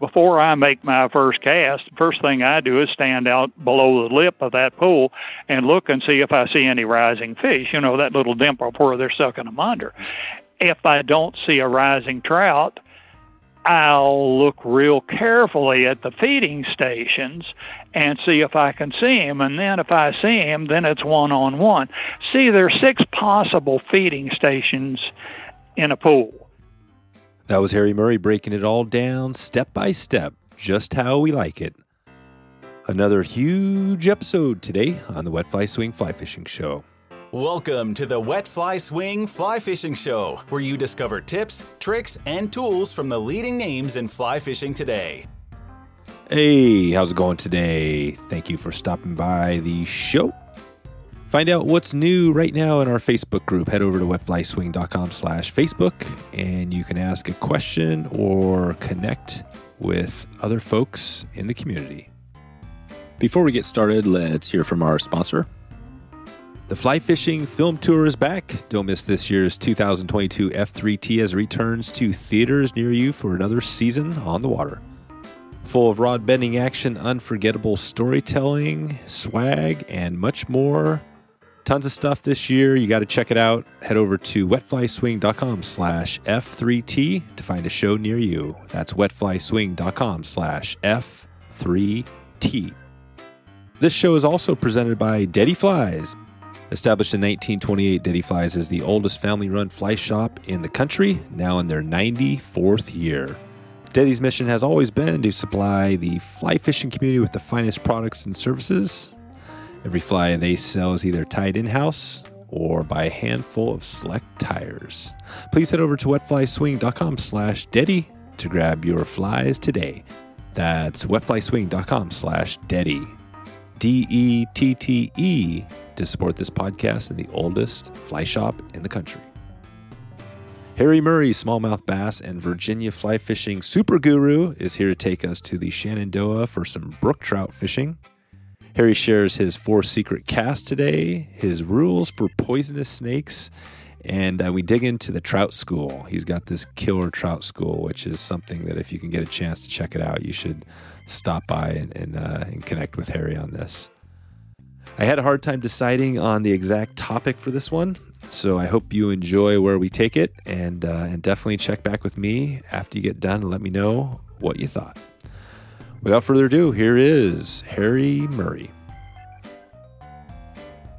before I make my first cast, first thing I do is stand out below the lip of that pool and look and see if I see any rising fish. You know, that little dimple where they're sucking them under. If I don't see a rising trout, I'll look real carefully at the feeding stations and see if I can see him. And then if I see him, then it's one on one. See, there's six possible feeding stations in a pool. That was Harry Murray breaking it all down step by step, just how we like it. Another huge episode today on the Wet Fly Swing Fly Fishing Show. Welcome to the Wet Fly Swing Fly Fishing Show, where you discover tips, tricks, and tools from the leading names in fly fishing today. Hey, how's it going today? Thank you for stopping by the show. Find out what's new right now in our Facebook group. Head over to wetflyswing.com slash Facebook and you can ask a question or connect with other folks in the community. Before we get started, let's hear from our sponsor. The Fly Fishing Film Tour is back. Don't miss this year's 2022 F3T as returns to theaters near you for another season on the water. Full of rod bending action, unforgettable storytelling, swag, and much more. Tons of stuff this year. You got to check it out. Head over to wetflyswing.com slash F3T to find a show near you. That's wetflyswing.com slash F3T. This show is also presented by Dette Flies. Established in 1928, Dette Flies is the oldest family run fly shop in the country, now in their 94th year. Dette's mission has always been to supply the fly fishing community with the finest products and services. Every fly they sell is either tied in house or by a handful of select tyers. Please head over to wetflyswing.com slash Dette to grab your flies today. That's wetflyswing.com slash Dette. D E T T E to support this podcast and the oldest fly shop in the country. Harry Murray, smallmouth bass and Virginia fly fishing super guru, is here to take us to the Shenandoah for some brook trout fishing. Harry shares his four secret casts today, his rules for poisonous snakes, and uh, we dig into the trout school. He's got this killer trout school, which is something that if you can get a chance to check it out, you should stop by and, and, uh, and connect with Harry on this. I had a hard time deciding on the exact topic for this one, so I hope you enjoy where we take it, and uh, and definitely check back with me after you get done and let me know what you thought. Without further ado, here is Harry Murray.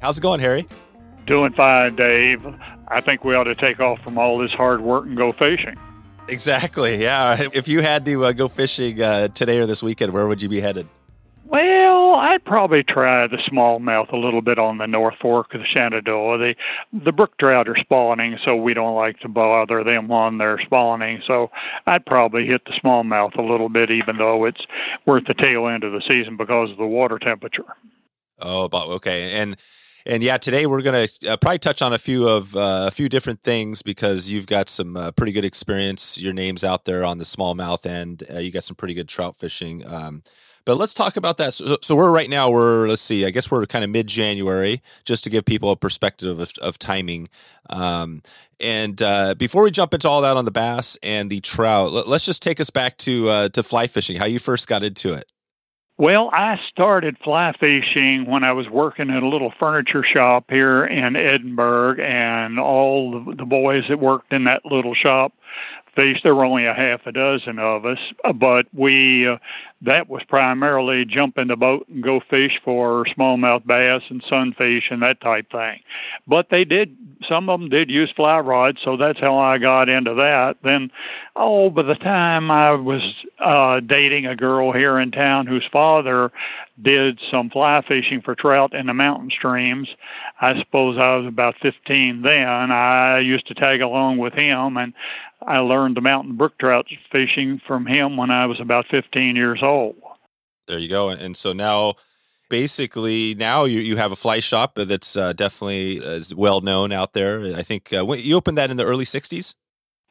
How's it going, Harry? Doing fine, Dave. I think we ought to take off from all this hard work and go fishing. Exactly. Yeah. If you had to uh, go fishing uh, today or this weekend, where would you be headed? I'd probably try the smallmouth a little bit on the North Fork of the Shenandoah. The the brook trout are spawning, so we don't like to bother them when they're spawning. So I'd probably hit the smallmouth a little bit, even though it's worth the tail end of the season because of the water temperature. Oh, okay. And and yeah, today we're going to uh, probably touch on a few of uh, a few different things because you've got some uh, pretty good experience. Your name's out there on the smallmouth end. Uh, you got some pretty good trout fishing. Um, but let's talk about that. So, so, we're right now. We're let's see. I guess we're kind of mid January, just to give people a perspective of, of timing. Um, and uh, before we jump into all that on the bass and the trout, let, us just take us back to uh, to fly fishing. How you first got into it? Well, I started fly fishing when I was working at a little furniture shop here in Edinburgh, and all the boys that worked in that little shop fished. There were only a half a dozen of us, but we uh, that was primarily jump in the boat and go fish for smallmouth bass and sunfish and that type thing. But they did some of them did use fly rods, so that's how I got into that. Then, oh, by the time I was uh, dating a girl here in town whose father did some fly fishing for trout in the mountain streams, I suppose I was about 15 then. I used to tag along with him, and I learned the mountain brook trout fishing from him when I was about 15 years old. There you go. And so now basically now you, you have a fly shop that's uh, definitely as well known out there. I think uh, you opened that in the early 60s.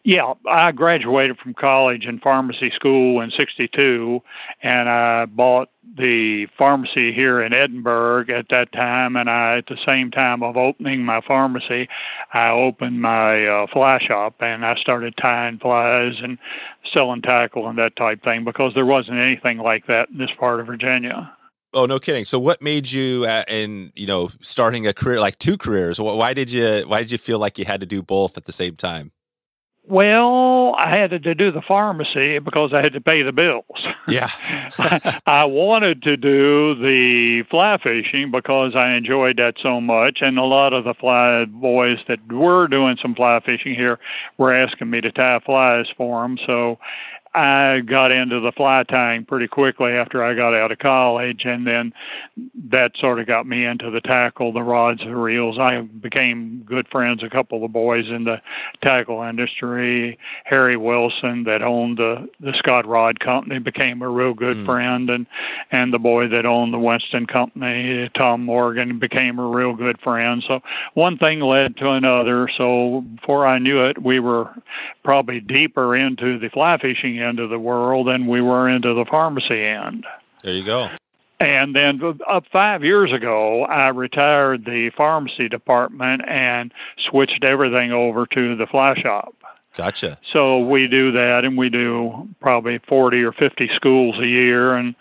Yeah, I graduated from college and pharmacy school in 62, and I bought the pharmacy here in Edinburgh at that time. And I, at the same time of opening my pharmacy, I opened my uh, fly shop and I started tying flies and selling tackle and that type thing because there wasn't anything like that in this part of Virginia. Oh, no kidding. So what made you uh, in, you know, starting a career like two careers? Why did you why did you feel like you had to do both at the same time? Well, I had to do the pharmacy because I had to pay the bills. Yeah. I wanted to do the fly fishing because I enjoyed that so much. And a lot of the fly boys that were doing some fly fishing here were asking me to tie flies for them. So I got into the fly tying pretty quickly after I got out of college, and then that sort of got me into the tackle, the rods, the reels. I became good friends a couple of the boys in the tackle industry. Harry Wilson, that owned the the Scott Rod Company, became a real good mm. friend, and and the boy that owned the Winston Company, Tom Morgan, became a real good friend. So one thing led to another. So before I knew it, we were probably deeper into the fly fishing end of the world than we were into the pharmacy end. There you go. And then uh, five years ago, I retired the pharmacy department and switched everything over to the fly shop. Gotcha. So we do that, and we do probably 40 or 50 schools a year. And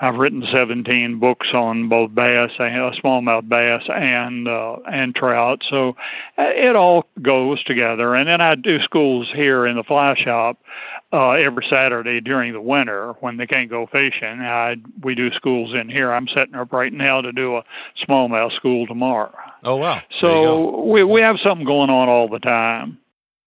I've written 17 books on both bass, uh, smallmouth bass, and uh, and trout. So uh, it all goes together. And then I do schools here in the fly shop uh, every Saturday during the winter when they can't go fishing. I we do schools in here. I'm setting up right now to do a smallmouth school tomorrow. Oh wow! So we we have something going on all the time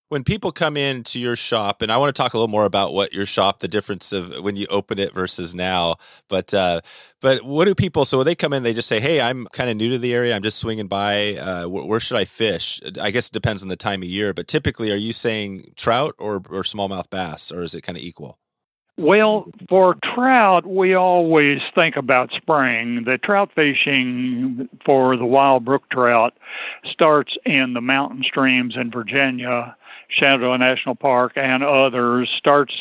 when people come into your shop, and I want to talk a little more about what your shop, the difference of when you open it versus now. But uh, but what do people? So when they come in, they just say, "Hey, I'm kind of new to the area. I'm just swinging by. Uh, where, where, should I fish?" I guess it depends on the time of year. But typically, are you saying trout or or smallmouth bass, or is it kind of equal? Well, for trout, we always think about spring. The trout fishing for the wild brook trout starts in the mountain streams in Virginia Shenandoah National Park and others starts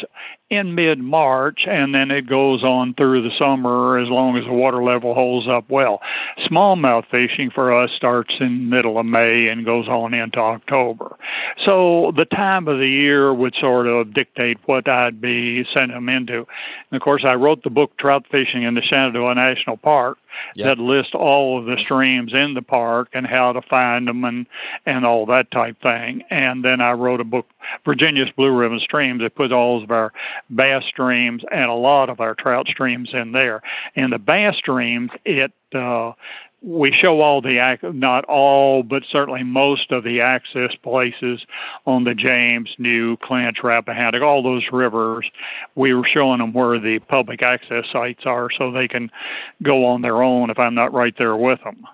in mid March and then it goes on through the summer as long as the water level holds up well. Smallmouth fishing for us starts in middle of May and goes on into October. So the time of the year would sort of dictate what I'd be sending them into. And of course, I wrote the book Trout Fishing in the Shenandoah National Park yep. that lists all of the streams in the park and how to find them and and all that type thing. And then I wrote a book, Virginia's Blue Ribbon Streams, that put all of our bass streams and a lot of our trout streams in there. And the bass streams, it uh, we show all the not all but certainly most of the access places on the James, New, Clinch, Rappahannock, all those rivers. We were showing them where the public access sites are so they can go on their own if I'm not right there with them.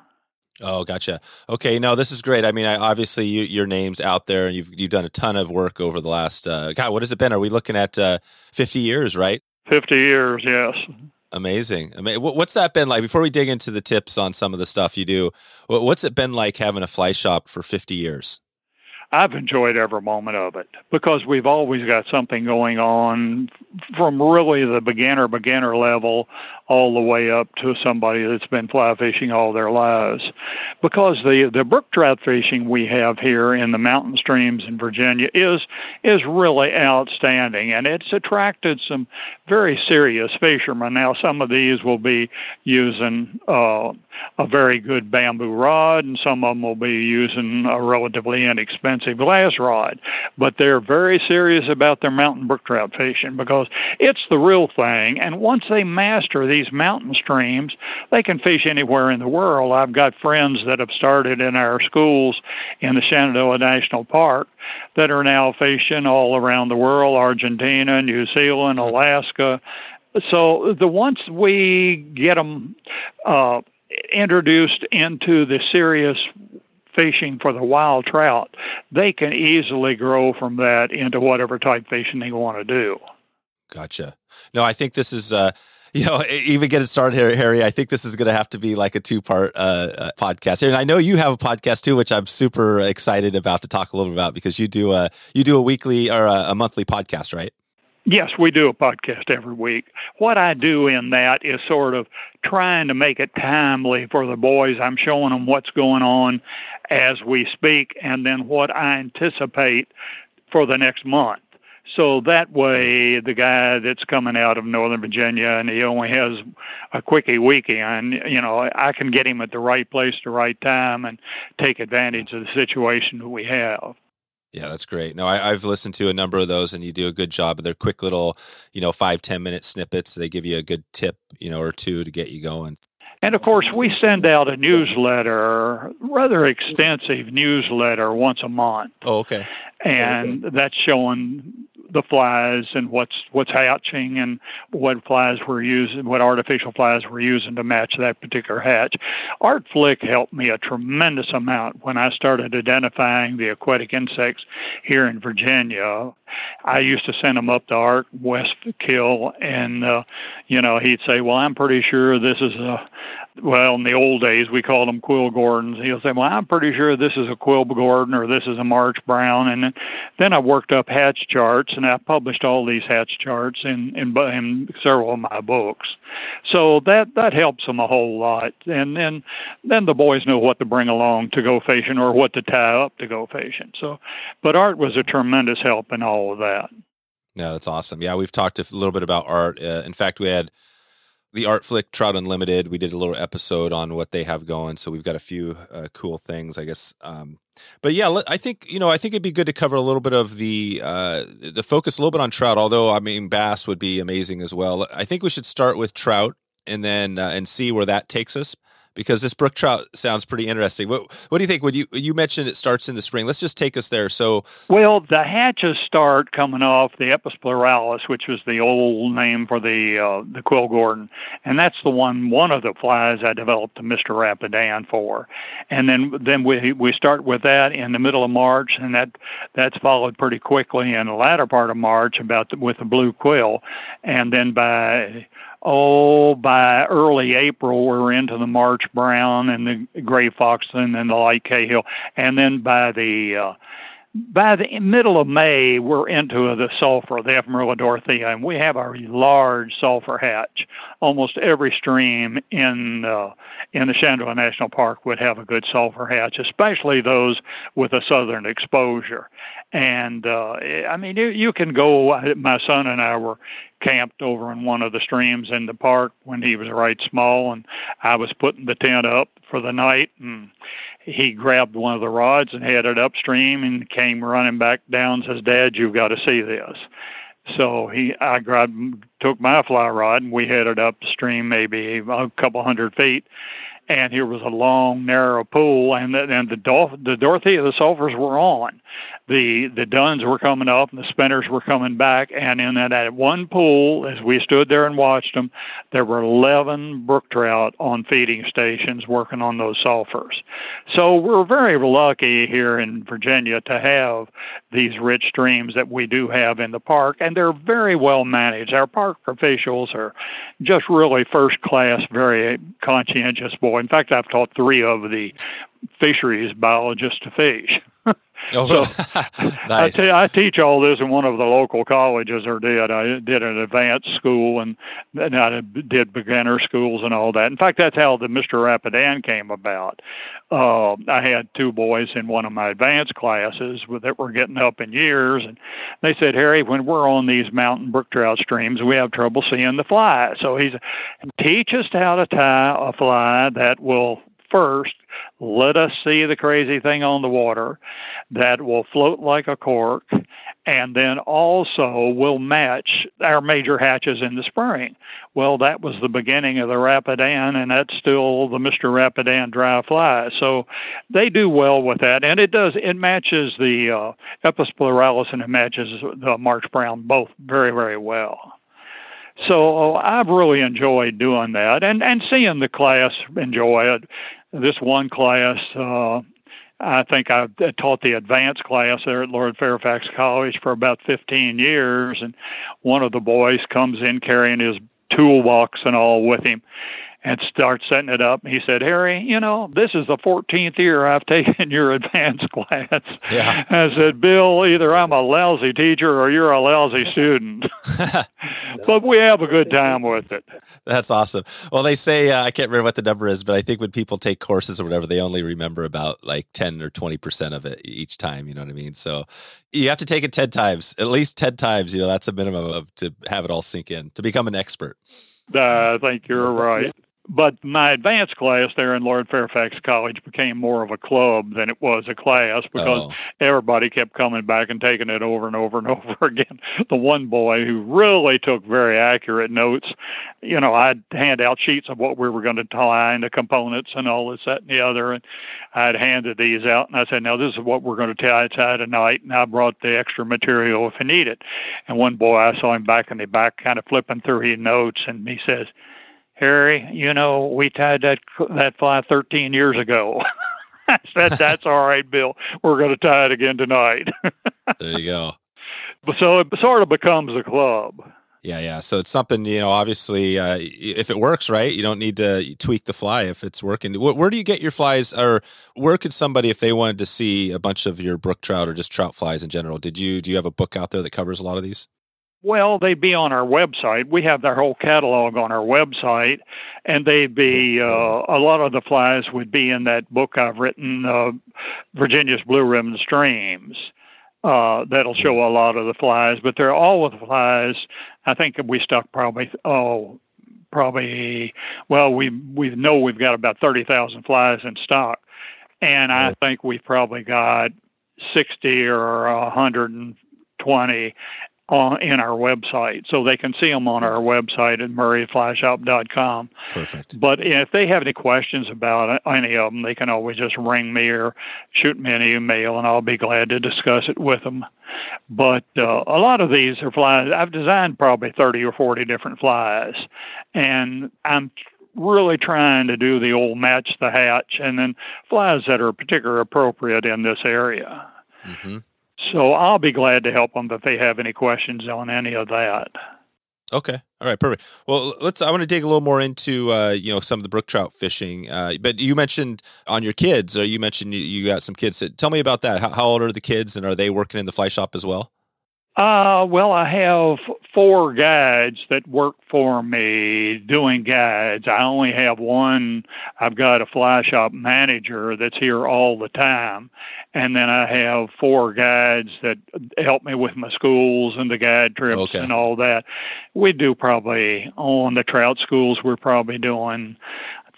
Oh, gotcha. Okay, no, this is great. I mean, I, obviously you, your name's out there, and you've you've done a ton of work over the last. Uh, God, what has it been? Are we looking at uh, fifty years? Right. Fifty years, yes. Amazing. What's that been like? Before we dig into the tips on some of the stuff you do, what's it been like having a fly shop for 50 years? I've enjoyed every moment of it because we've always got something going on from really the beginner beginner level all the way up to somebody that's been fly fishing all their lives. Because the the brook trout fishing we have here in the mountain streams in Virginia is is really outstanding, and it's attracted some very serious fishermen. Now, some of these will be using uh, a very good bamboo rod, and some of them will be using a relatively inexpensive glass rod. But they're very serious about their mountain brook trout fishing because it's the real thing. And once they master these mountain streams, they can fish anywhere in the world. I've got friends that have started in our schools in the Shenandoah National Park that are now fishing all around the world Argentina, New Zealand, Alaska. So the once we get them uh, introduced into the serious fishing for the wild trout, they can easily grow from that into whatever type fishing they want to do. Gotcha. No, I think this is uh, you know, even get it started here, Harry. I think this is going to have to be like a two part uh, uh, podcast. And I know you have a podcast too, which I'm super excited about to talk a little bit about because you do a you do a weekly or a, a monthly podcast, right? Yes, we do a podcast every week. What I do in that is sort of trying to make it timely for the boys. I'm showing them what's going on as we speak and then what I anticipate for the next month. So that way, the guy that's coming out of Northern Virginia and he only has a quickie weekend, you know, I can get him at the right place, the right time, and take advantage of the situation that we have. Yeah, that's great. No, I, have listened to a number of those, and you do a good job. They're quick little, you know, five ten minute snippets. They give you a good tip, you know, or two to get you going. And of course, we send out a newsletter, rather extensive newsletter once a month. Oh, okay. And that's showing the flies and what's what's hatching and what flies we're using, what artificial flies we're using to match that particular hatch. Art Flick helped me a tremendous amount when I started identifying the aquatic insects here in Virginia. I used to send them up to Art West Kill, and uh, you know he'd say, "Well, I'm pretty sure this is a well, in the old days we called them quill gordons. He'll say, "Well, I'm pretty sure this is a quill gordon or this is a March brown." And then I worked up hatch charts, and I published all these hatch charts in in, in several of my books. So that that helps them a whole lot. And then then the boys know what to bring along to go fishing or what to tie up to go fishing. So, but Art was a tremendous help in all of that. Yeah, that's awesome. Yeah, we've talked a little bit about Art. Uh, in fact, we had the Art Flick Trout Unlimited. We did a little episode on what they have going, so we've got a few uh, cool things, I guess. Um, but yeah, I think you know, I think it'd be good to cover a little bit of the uh, the focus a little bit on trout. Although I mean, bass would be amazing as well. I think we should start with trout and then uh, and see where that takes us because this brook trout sounds pretty interesting. What what do you think? Would you you mentioned it starts in the spring? Let's just take us there. So well, the hatches start coming off the Epeorus pleuralis, which was the old name for the uh, the quill gordon, and that's the one one of the flies I developed the Mr. Rapidan for, and then then we we start with that in the middle of March, and that that's followed pretty quickly in the latter part of March about the, with the blue quill, and then by oh, by early April, we're into the March brown and the gray foxen and then the light Cahill, and then by the uh, by the middle of May, we're into the sulfur, the Ephemerella dorothea, and we have our large sulfur hatch. Almost every stream in uh, in the Shenandoah National Park would have a good sulfur hatch, especially those with a southern exposure. And uh, I mean, you, you can go. My son and I were camped over in one of the streams in the park when he was right small, and I was putting the tent up for the night, and he grabbed one of the rods and headed upstream and came running back down. And Says, "Dad, you've got to see this." So he, I grabbed, took my fly rod, and we headed upstream, maybe a couple hundred feet, and here was a long, narrow pool, and the, and the, Dor- the Dorothea, the sulfurs were on. The the duns were coming up, and the spinners were coming back, and in that, that one pool, as we stood there and watched them, there were 11 brook trout on feeding stations working on those sulfurs. So we're very lucky here in Virginia to have these rich streams that we do have in the park, and they're very well managed. Our park officials are just really first class, very conscientious boy in fact, I've taught three of the fisheries biologists to fish. Oh, so nice. I, teach all this in one of the local colleges, or did I did an advanced school, and then I did beginner schools and all that. In fact, that's how the Mr. Rapidan came about. Uh, I had two boys in one of my advanced classes that were getting up in years, and they said, Harry, when we're on these mountain brook trout streams, we have trouble seeing the fly. So he's teach us how to tie a fly that will first let us see the crazy thing on the water that will float like a cork and then also will match our major hatches in the spring. Well, that was the beginning of the Rapidan, and that's still the Mr. Rapidan dry fly. So they do well with that, and it does. It matches the uh, and it matches the March Brown both very, very well. So I've really enjoyed doing that, and and seeing the class enjoy it this one class, uh, I think I taught the advanced class there at Lord Fairfax College for about 15 years, and one of the boys comes in carrying his toolbox and all with him and start setting it up. He said, Harry, you know, this is the 14th year I've taken your advanced class. Yeah. I said, Bill, either I'm a lousy teacher or you're a lousy student. but we have a good time with it. That's awesome. Well, they say, uh, I can't remember what the number is, but I think when people take courses or whatever, they only remember about like 10 or 20% of it each time. You know what I mean? So you have to take it 10 times, at least 10 times. You know, that's a minimum of to have it all sink in, to become an expert. Uh, I think you're right but my advanced class there in Lord Fairfax College became more of a club than it was a class because oh. everybody kept coming back and taking it over and over and over again. The one boy who really took very accurate notes, you know, I'd hand out sheets of what we were going to tie and the components and all this, that, and the other. And I'd handed these out and I said, now this is what we're going to tie, tie tonight. And I brought the extra material if I need it. And one boy, I saw him back in the back kind of flipping through his notes and he says, Harry, you know, we tied that that fly 13 years ago. I said, that's all right, Bill. We're going to tie it again tonight. there you go. So it sort of becomes a club. Yeah, yeah. So it's something you know. Obviously, uh, if it works right, you don't need to tweak the fly if it's working. Where, where, do you get your flies, or where could somebody, if they wanted to see a bunch of your brook trout or just trout flies in general, did you do you have a book out there that covers a lot of these? Well, they'd be on our website. We have their whole catalog on our website, and they'd be uh, a lot of the flies would be in that book I've written, uh, Virginia's Blue Ribbon Streams. Uh, that'll show a lot of the flies, but they're all of the flies. I think we stuck probably oh probably well we we know we've got about thirty thousand flies in stock, and I think we've probably got sixty or a hundred and twenty on in our website, so they can see them on our website at murrayflyshop.com. Perfect. But if they have any questions about any of them, they can always just ring me or shoot me an email, and I'll be glad to discuss it with them. But uh, a lot of these are flies. I've designed probably 30 or 40 different flies, and I'm really trying to do the old match the hatch and then flies that are particularly appropriate in this area. Mm-hmm. So I'll be glad to help them if they have any questions on any of that. Okay. All right. Perfect. Well, let's. I want to dig a little more into uh, you know some of the brook trout fishing. Uh, but you mentioned on your kids, or you mentioned you, you got some kids. That, tell me about that. How, how old are the kids, and are they working in the fly shop as well? Uh, well, I have four guides that work for me doing guides. I only have one. I've got a fly shop manager that's here all the time. And then I have four guides that help me with my schools and the guide trips okay. and all that. We do probably on the trout schools, we're probably doing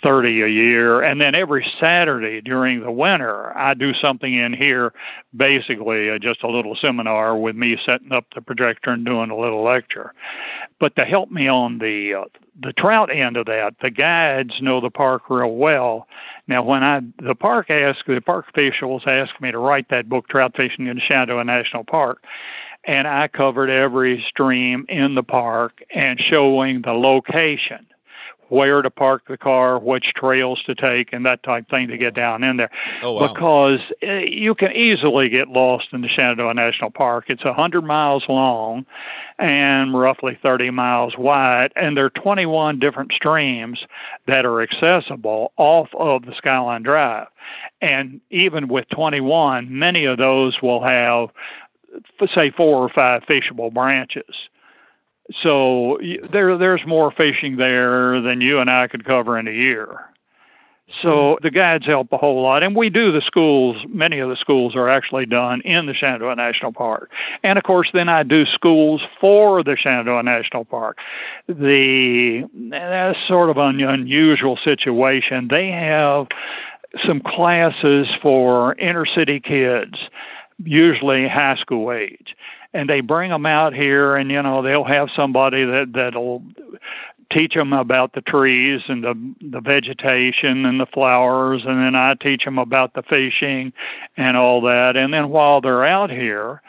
30 a year. And then every Saturday during the winter, I do something in here, basically uh, just a little seminar with me setting up the projector and doing a little lecture. But to help me on the uh, the trout end of that, the guides know the park real well. Now, when I the park asked the park officials asked me to write that book, Trout Fishing in Shenandoah National Park, and I covered every stream in the park and showing the location where to park the car, which trails to take, and that type thing to get down in there. Oh, wow. Because eh, you can easily get lost in the Shenandoah National Park. It's a 100 miles long and roughly 30 miles wide, and there are 21 different streams that are accessible off of the Skyline Drive. And even with 21, many of those will have, say, four or five fishable branches. So there, there's more fishing there than you and I could cover in a year. So mm-hmm. the guides help a whole lot, and we do the schools. Many of the schools are actually done in the Shenandoah National Park, and of course, then I do schools for the Shenandoah National Park. The that's sort of an unusual situation. They have some classes for inner city kids, usually high school age and they bring them out here and you know they'll have somebody that that'll teach them about the trees and the the vegetation and the flowers and then I teach them about the fishing and all that. And then while they're out here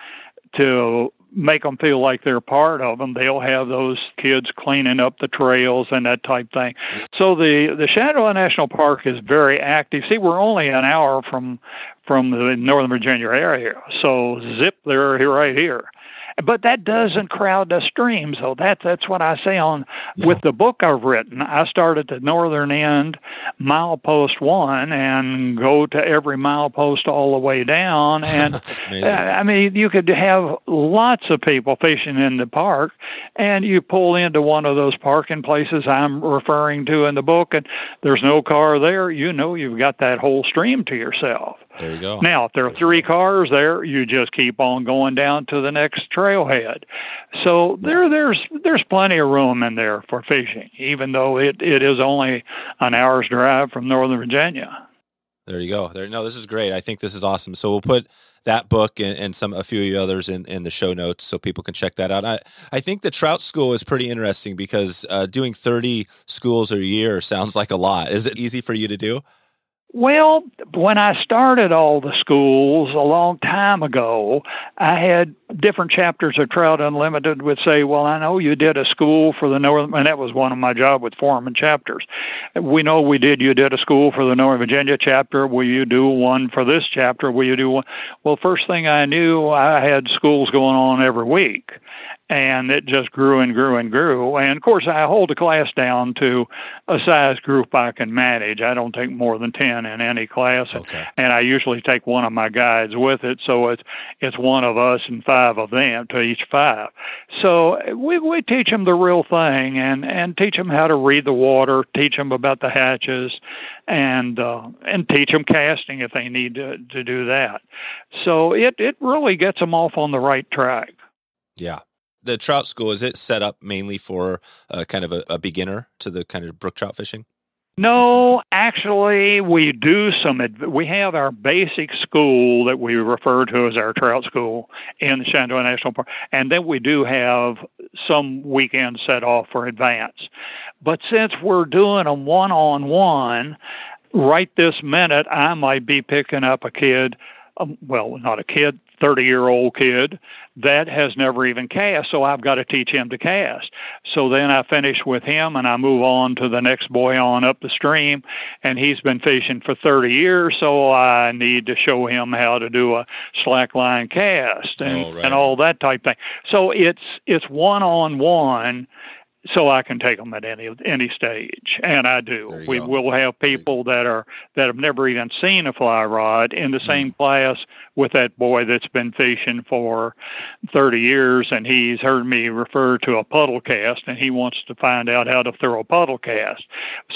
to make them feel like they're part of them they'll have those kids cleaning up the trails and that type thing. So the the Shenandoah National Park is very active. See we're only an hour from from the Northern Virginia area so zip they're right here but that doesn't crowd the stream. So That's that's what I say on with the book I've written. I start at the northern end, milepost one, and go to every milepost all the way down. And uh, I mean, you could have lots of people fishing in the park, and you pull into one of those parking places I'm referring to in the book, and there's no car there. You know, you've got that whole stream to yourself. There you go. Now, if there are three cars there, you just keep on going down to the next trailhead. So there, there's there's plenty of room in there for fishing, even though it, it is only an hour's drive from Northern Virginia. There you go. There. No, this is great. I think this is awesome. So we'll put that book and, and some a few of you others in, in the show notes so people can check that out. I, I think the trout school is pretty interesting because uh, doing 30 schools a year sounds like a lot. Is it easy for you to do? Well, when I started all the schools a long time ago, I had different chapters of Trout Unlimited would say, Well, I know you did a school for the Northern, and that was one of my job with Foreman chapters. We know we did, you did a school for the Northern Virginia chapter. Will you do one for this chapter? Will you do one? Well, first thing I knew, I had schools going on every week and it just grew and grew and grew. And of course, I hold the class down to a size group I can manage. I don't take more than ten in any class, okay. and I usually take one of my guides with it. So it's it's one of us and five of them to each five. So we we teach them the real thing and and teach them how to read the water, teach them about the hatches, and uh, and teach them casting if they need to to do that. So it it really gets them off on the right track. Yeah, the trout school is it set up mainly for uh, kind of a, a, beginner to the kind of brook trout fishing? No, actually, we do some. We have our basic school that we refer to as our trout school in the Shenandoah National Park, and then we do have some weekends set off for advance. But since we're doing them one on one, right this minute, I might be picking up a kid. Um, well, not a kid, 30 year old kid that has never even cast, so I've got to teach him to cast. So then I finish with him and I move on to the next boy on up the stream, and he's been fishing for 30 years, so I need to show him how to do a slack line cast and, oh, right. and all that type thing. So it's it's one on one so I can take them at any any stage, and I do. We go. will have people that are that have never even seen a fly rod in the same Mm. class with that boy that's been fishing for 30 years, and he's heard me refer to a puddle cast, and he wants to find out how to throw a puddle cast.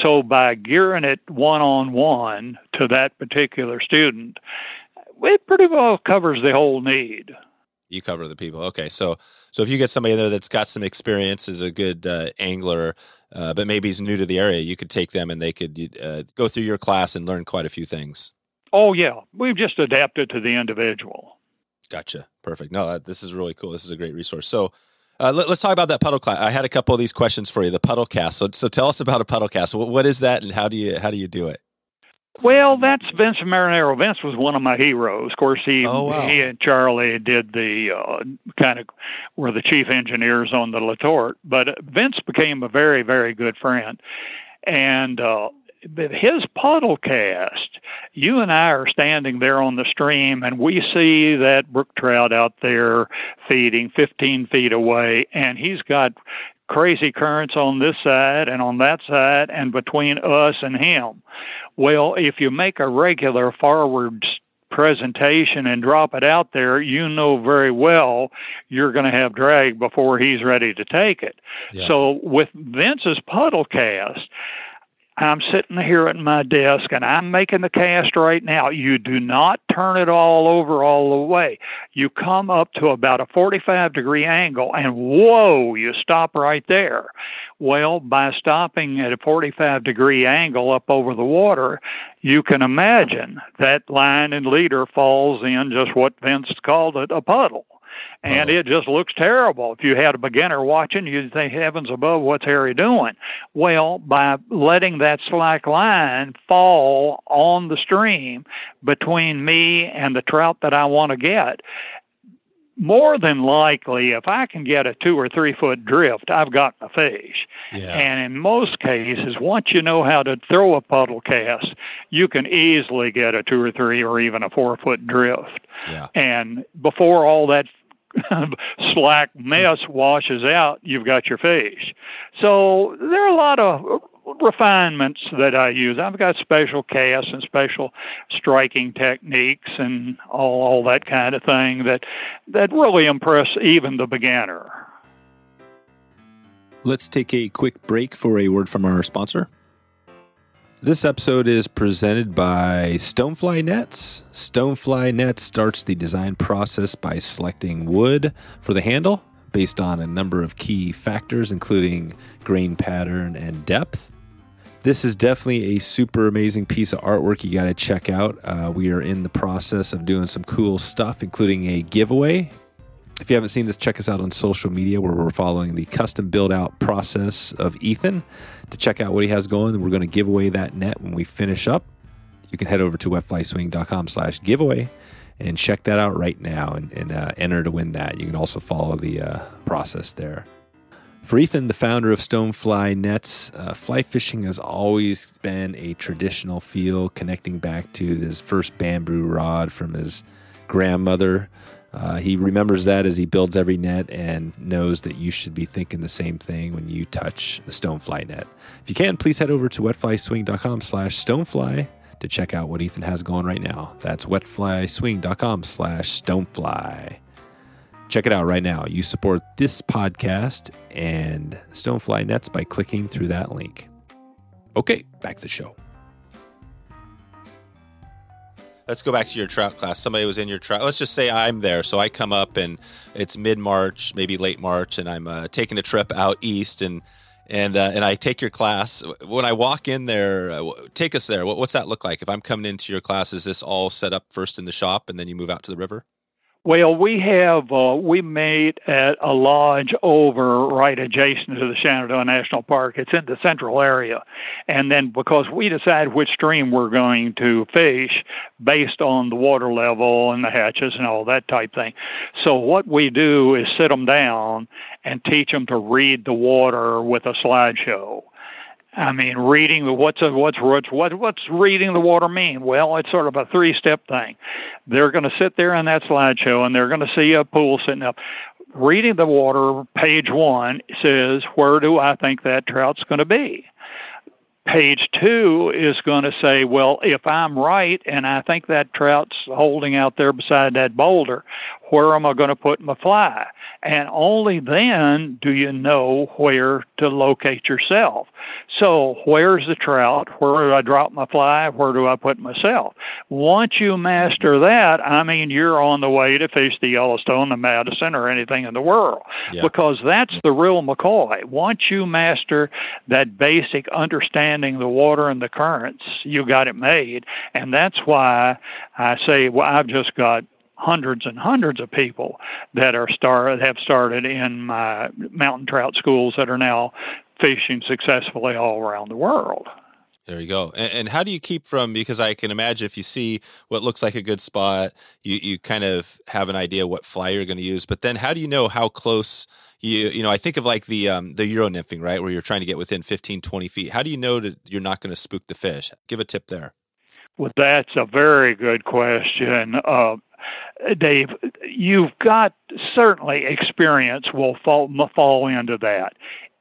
So by gearing it one on one to that particular student, it pretty well covers the whole need. You cover the people. Okay, so so if you get somebody there that's got some experience as a good uh, angler, uh, but maybe he's new to the area, you could take them and they could uh, go through your class and learn quite a few things. Oh yeah, we've just adapted to the individual. Gotcha. Perfect. No, this is really cool. This is a great resource. So. Uh, let, us talk about that puddle class. I had a couple of these questions for you. The puddle cast. So, so tell us about a puddle cast. What, what is that, and how do you how do you do it? Well, that's Vince Marinaro. Vince was one of my heroes. Of course, he Oh, wow. he and Charlie did the uh, kind of were the chief engineers on the Letort. But uh, Vince became a very very good friend, and uh, his puddle cast. You and I are standing there on the stream, and we see that brook trout out there feeding 15 feet away, and he's got crazy currents on this side and on that side, and between us and him. Well, if you make a regular forward presentation and drop it out there, you know very well you're going to have drag before he's ready to take it. Yeah. So with Vince's puddle cast, I'm sitting here at my desk and I'm making the cast right now. You do not turn it all over all the way. You come up to about a 45 degree angle and whoa, you stop right there. Well, by stopping at a 45 degree angle up over the water, you can imagine that line and leader falls in just what Vince called it a puddle. And Puddle. it just looks terrible. If you had a beginner watching, you'd think, heavens above, what's Harry doing? Well, by letting that slack line fall on the stream between me and the trout that I want to get, more than likely, if I can get a two or three foot drift, I've got a fish. Yeah. And in most cases, once you know how to throw a puddle cast, you can easily get a two or three or even a four foot drift. yeah. And before all that slack mess washes out, you've got your fish. So there are a lot of refinements that I use. I've got special casts and special striking techniques and all, all that kind of thing that that really impress even the beginner. Let's take a quick break for a word from our sponsor. This episode is presented by Stonefly Nets. Stonefly Nets starts the design process by selecting wood for the handle based on a number of key factors, including grain pattern and depth. This is definitely a super amazing piece of artwork you got to check out. Uh, we are in the process of doing some cool stuff, including a giveaway if you haven't seen this, check us out on social media where we're following the custom build out process of Ethan to check out what he has going. We're going to give away that net when we finish up. You can head over to wetflyswing.com slash giveaway and check that out right now and, and uh, enter to win that. You can also follow the uh, process there. For Ethan, the founder of Stonefly Nets, uh, fly fishing has always been a traditional feel, connecting back to his first bamboo rod from his grandmother. Uh, he remembers that as he builds every net and knows that you should be thinking the same thing when you touch the stonefly net. If you can, please head over to wetflyswing.com slash stonefly to check out what Ethan has going right now. That's wetflyswing.com slash stonefly. Check it out right now. You support this podcast and Stonefly Nets by clicking through that link. Okay, back to the show let's go back to your trout class. Somebody was in your trout. Let's just say I'm there. So I come up and it's mid March, maybe late March, and I'm uh, taking a trip out east and and uh, and I take your class. When I walk in there, uh, take us there. What, what's that look like? If I'm coming into your class, is this all set up first in the shop and then you move out to the river? Well, we have uh, we meet at a lodge over right adjacent to the Shenandoah National Park. It's in the central area, and then because we decide which stream we're going to fish based on the water level and the hatches and all that type thing. So what we do is sit them down and teach them to read the water with a slideshow. I mean, reading what's a, what's what's what, what's reading the water mean? Well, it's sort of a three-step thing. They're going to sit there in that slideshow, and they're going to see a pool sitting up. Reading the water, page one says, "Where do I think that trout's going to be?" Page two is going to say, well, if I'm right and I think that trout's holding out there beside that boulder, where am I going to put my fly? And only then do you know where to locate yourself. So, where's the trout? Where do I drop my fly? Where do I put myself? Once you master that, I mean, you're on the way to fish the Yellowstone, the Madison, or anything in the world. Yeah. Because that's the real McCoy. Once you master that basic understanding the water and the currents, you got it made. And that's why I say, well, I've just got hundreds and hundreds of people that are start have started in my mountain trout schools that are now fishing successfully all around the world. There you go. And, and, how do you keep from? Because I can imagine if you see what looks like a good spot, you you kind of have an idea what fly you're going to use. But then, how do you know how close? You you know, I think of like the um, the euro nymphing, right, where you're trying to get within 15, 20 feet. How do you know that you're not going to spook the fish? Give a tip there. Well, that's a very good question. Uh, Dave, you've got certainly experience will fall fall into that.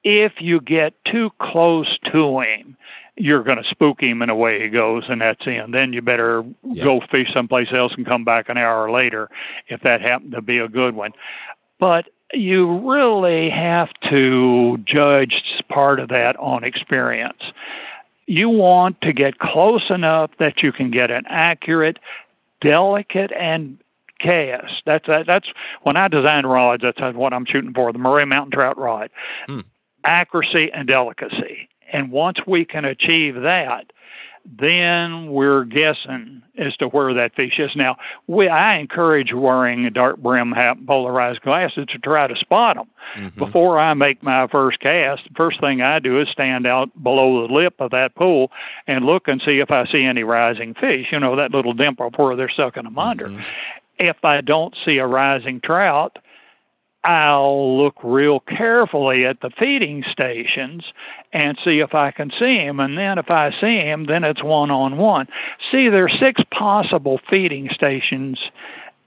If you get too close to him, you're going to spook him in a way he goes, and that's the end. Then you better yeah. go fish someplace else and come back an hour later if that happened to be a good one. But you really have to judge part of that on experience. You want to get close enough that you can get an accurate delicate and cast. That's that's when I design rods. That's what I'm shooting for. The Murray Mountain Trout rod, hmm. accuracy and delicacy. And once we can achieve that, then we're guessing as to where that fish is. Now, we, I encourage wearing a dark brim hat polarized glasses to try to spot them. Mm-hmm. Before I make my first cast, the first thing I do is stand out below the lip of that pool and look and see if I see any rising fish, you know, that little dimple where they're sucking them mm-hmm. under. If I don't see a rising trout, I'll look real carefully at the feeding stations and see if I can see him. And then if I see him, then it's one on one. See, there are six possible feeding stations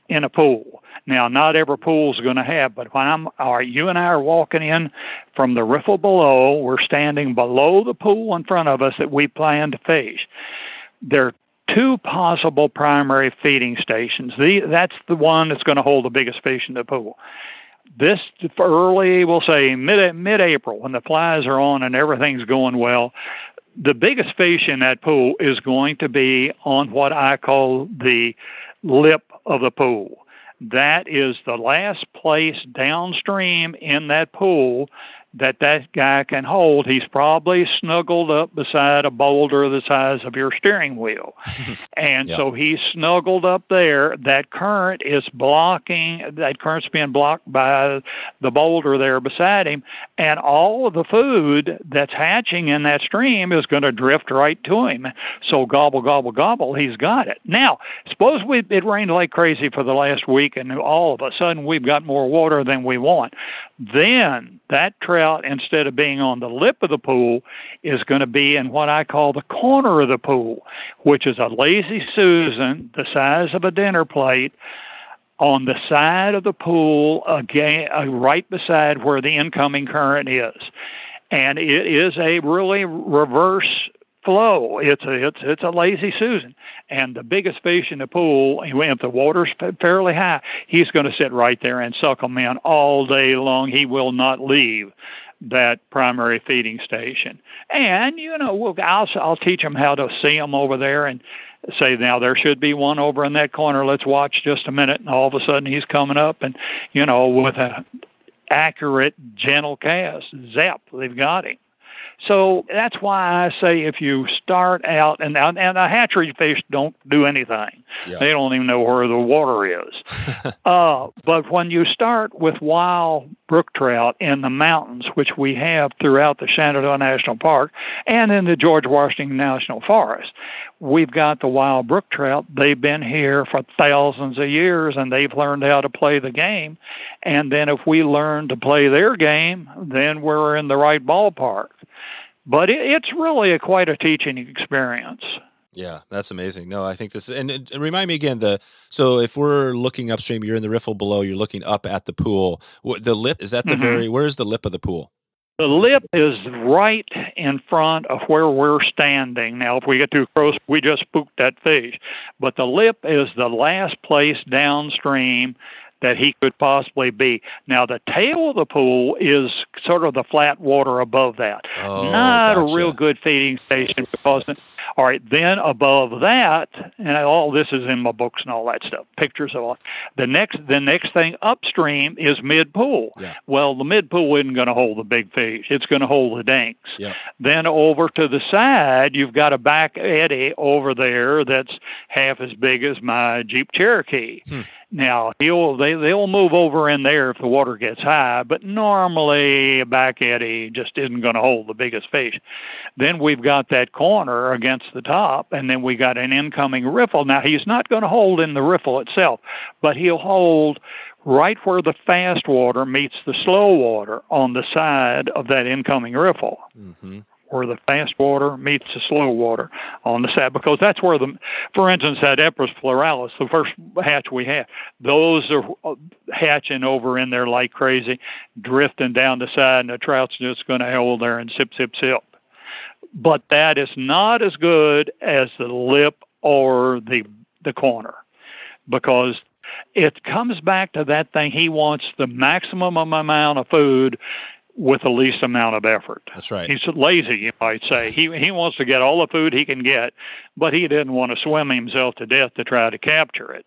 in a pool. Now, not every pool's going to have, but when I'm, all right, you and I are walking in from the riffle below, we're standing below the pool in front of us that we plan to fish. There are two possible primary feeding stations. The, that's the one that's going to hold the biggest fish in the pool this early, we'll say mid mid April, when the flies are on and everything's going well, the biggest fish in that pool is going to be on what I call the lip of the pool. That is the last place downstream in that pool that that guy can hold. He's probably snuggled up beside a boulder the size of your steering wheel. and yep. so he's snuggled up there. That current is blocking, that current's being blocked by the boulder there beside him. And all of the food that's hatching in that stream is going to drift right to him. So gobble, gobble, gobble, he's got it. Now, suppose we, it rained like crazy for the last week and all of a sudden we've got more water than we want. Then that instead of being on the lip of the pool, is going to be in what I call the corner of the pool, which is a lazy Susan the size of a dinner plate on the side of the pool, again, uh, right beside where the incoming current is. And it is a really reverse flow. It's a it's it's a lazy Susan, and the biggest fish in the pool, if the water's fairly high, he's going to sit right there and suck them in all day long. He will not leave that primary feeding station. And you know, we'll, I'll I'll teach them how to see them over there and say now there should be one over in that corner. Let's watch just a minute, and all of a sudden he's coming up, and you know, with a accurate, gentle cast, zap, they've got him. So that's why I say if you start out and and the hatchery fish don't do anything. Yeah. They don't even know where the water is. uh, but when you start with wild brook trout in the mountains, which we have throughout the Shenandoah National Park and in the George Washington National Forest, we've got the wild brook trout. They've been here for thousands of years and they've learned how to play the game. And then if we learn to play their game, then we're in the right ballpark but it, it's really a, quite a teaching experience. Yeah, that's amazing. No, I think this and, and, remind me again the so if we're looking upstream, you're in the riffle below, you're looking up at the pool. The lip is that the mm-hmm. very where is the lip of the pool? The lip is right in front of where we're standing. Now, if we get too close, we just spooked that fish. But the lip is the last place downstream that he could possibly be. Now, the tail of the pool is sort of the flat water above that. Oh, Not gotcha. a real good feeding station because all right, then above that, and all this is in my books and all that stuff, pictures of all. The next, the next thing upstream is mid pool. Yeah. Well, the mid pool isn't going to hold the big fish; it's going to hold the dinks. Yeah. Then over to the side, you've got a back eddy over there that's half as big as my Jeep Cherokee. Hmm. Now he'll they they'll move over in there if the water gets high, but normally a back eddy just isn't going to hold the biggest fish. Then we've got that corner against the top, and then we got an incoming riffle. Now he's not going to hold in the riffle itself, but he'll hold right where the fast water meets the slow water on the side of that incoming riffle. Mm-hmm where the fast water meets the slow water on the side because that's where the, for instance, that Epeorus pleuralis, the first hatch we had, those are uh, hatching over in there like crazy, drifting down the side, and the trout's just going to hold there and sip, sip, sip. But that is not as good as the lip or the the corner because it comes back to that thing. He wants the maximum amount of food with the least amount of effort. That's right. He's lazy, you might say. He he wants to get all the food he can get, but he didn't want to swim himself to death to try to capture it.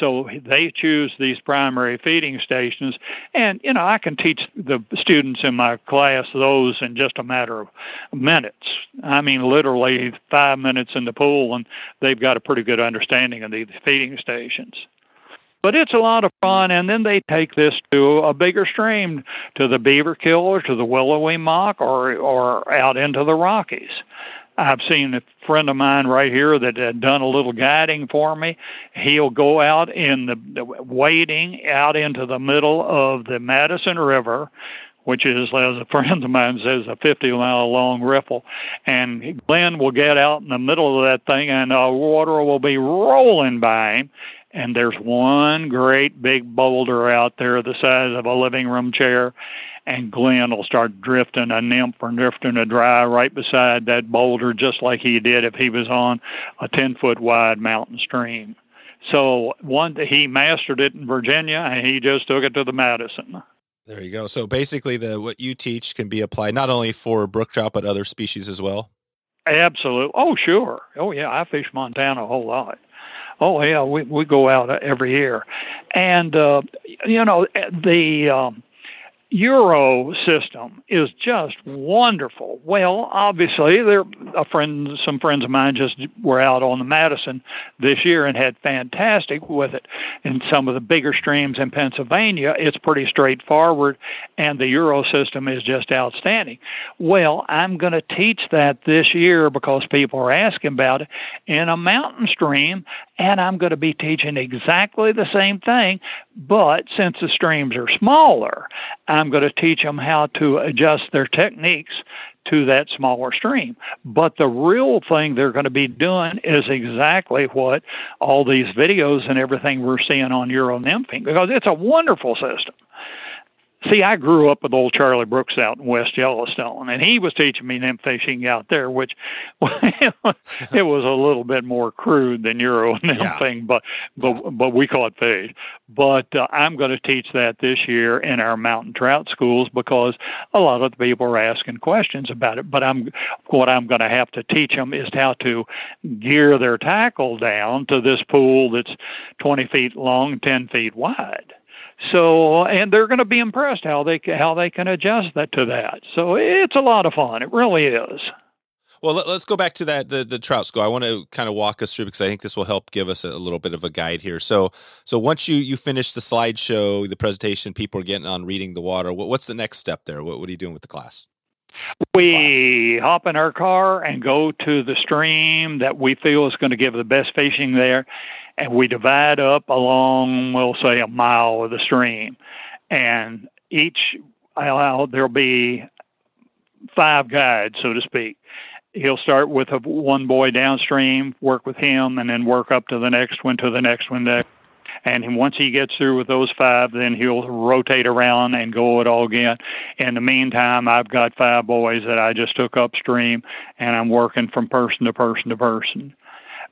So they choose these primary feeding stations, and you know I can teach the students in my class those in just a matter of minutes. I mean, literally five minutes in the pool, and they've got a pretty good understanding of these feeding stations. But it's a lot of fun, and then they take this to a bigger stream, to the Beaverkill or to the Willowemoc or or out into the Rockies. I've seen a friend of mine right here that had done a little guiding for me. He'll go out in the, wading out into the middle of the Madison River, which is, as a friend of mine says, a 50 mile long riffle. And Glenn will get out in the middle of that thing, and the water will be rolling by him and there's one great big boulder out there the size of a living room chair and Glenn will start drifting a nymph or drifting a dry right beside that boulder, just like he did if he was on a 10 foot wide mountain stream. So one, he mastered it in Virginia, and he just took it to the Madison. There you go. So basically, the what you teach can be applied not only for brook trout but other species as well. Absolutely. Oh, sure. Oh, yeah. I fish Montana a whole lot. Oh, yeah. We we go out every year, and uh, you know the. Um, Euro system is just wonderful. Well, obviously, there a friend, some friends of mine just were out on the Madison this year and had fantastic with it. In some of the bigger streams in Pennsylvania, it's pretty straightforward, and the Euro system is just outstanding. Well, I'm going to teach that this year because people are asking about it in a mountain stream, and I'm going to be teaching exactly the same thing, but since the streams are smaller, I'm going to teach them how to adjust their techniques to that smaller stream. But the real thing they're going to be doing is exactly what all these videos and everything we're seeing on Euro nymphing because it's a wonderful system. See, I grew up with old Charlie Brooks out in West Yellowstone, and he was teaching me nymph fishing out there, which it was a little bit more crude than Euro nymphing, yeah. but but but we call it fish. But uh, I'm going to teach that this year in our mountain trout schools because a lot of the people are asking questions about it. But I'm what I'm going to have to teach them is how to gear their tackle down to this pool that's 20 feet long, 10 feet wide. So, and they're going to be impressed how they how they can adjust that to that. So it's a lot of fun. It really is. Well, let, us go back to that the the trout school. I want to kind of walk us through because I think this will help give us a, little bit of a guide here. So, so once you you finish the slideshow, the presentation, people are getting on reading the water. What, what's the next step there? What, what are you doing with the class? We hop in our car and go to the stream that we feel is going to give the best fishing there, and we divide up along, we'll say, a mile of the stream. And each, there'll be five guides, so to speak. He'll start with a, one boy downstream, work with him, and then work up to the next one, to the next one, there. And once he gets through with those five, then he'll rotate around and go it all again. In the meantime, I've got five boys that I just took upstream, and I'm working from person to person to person.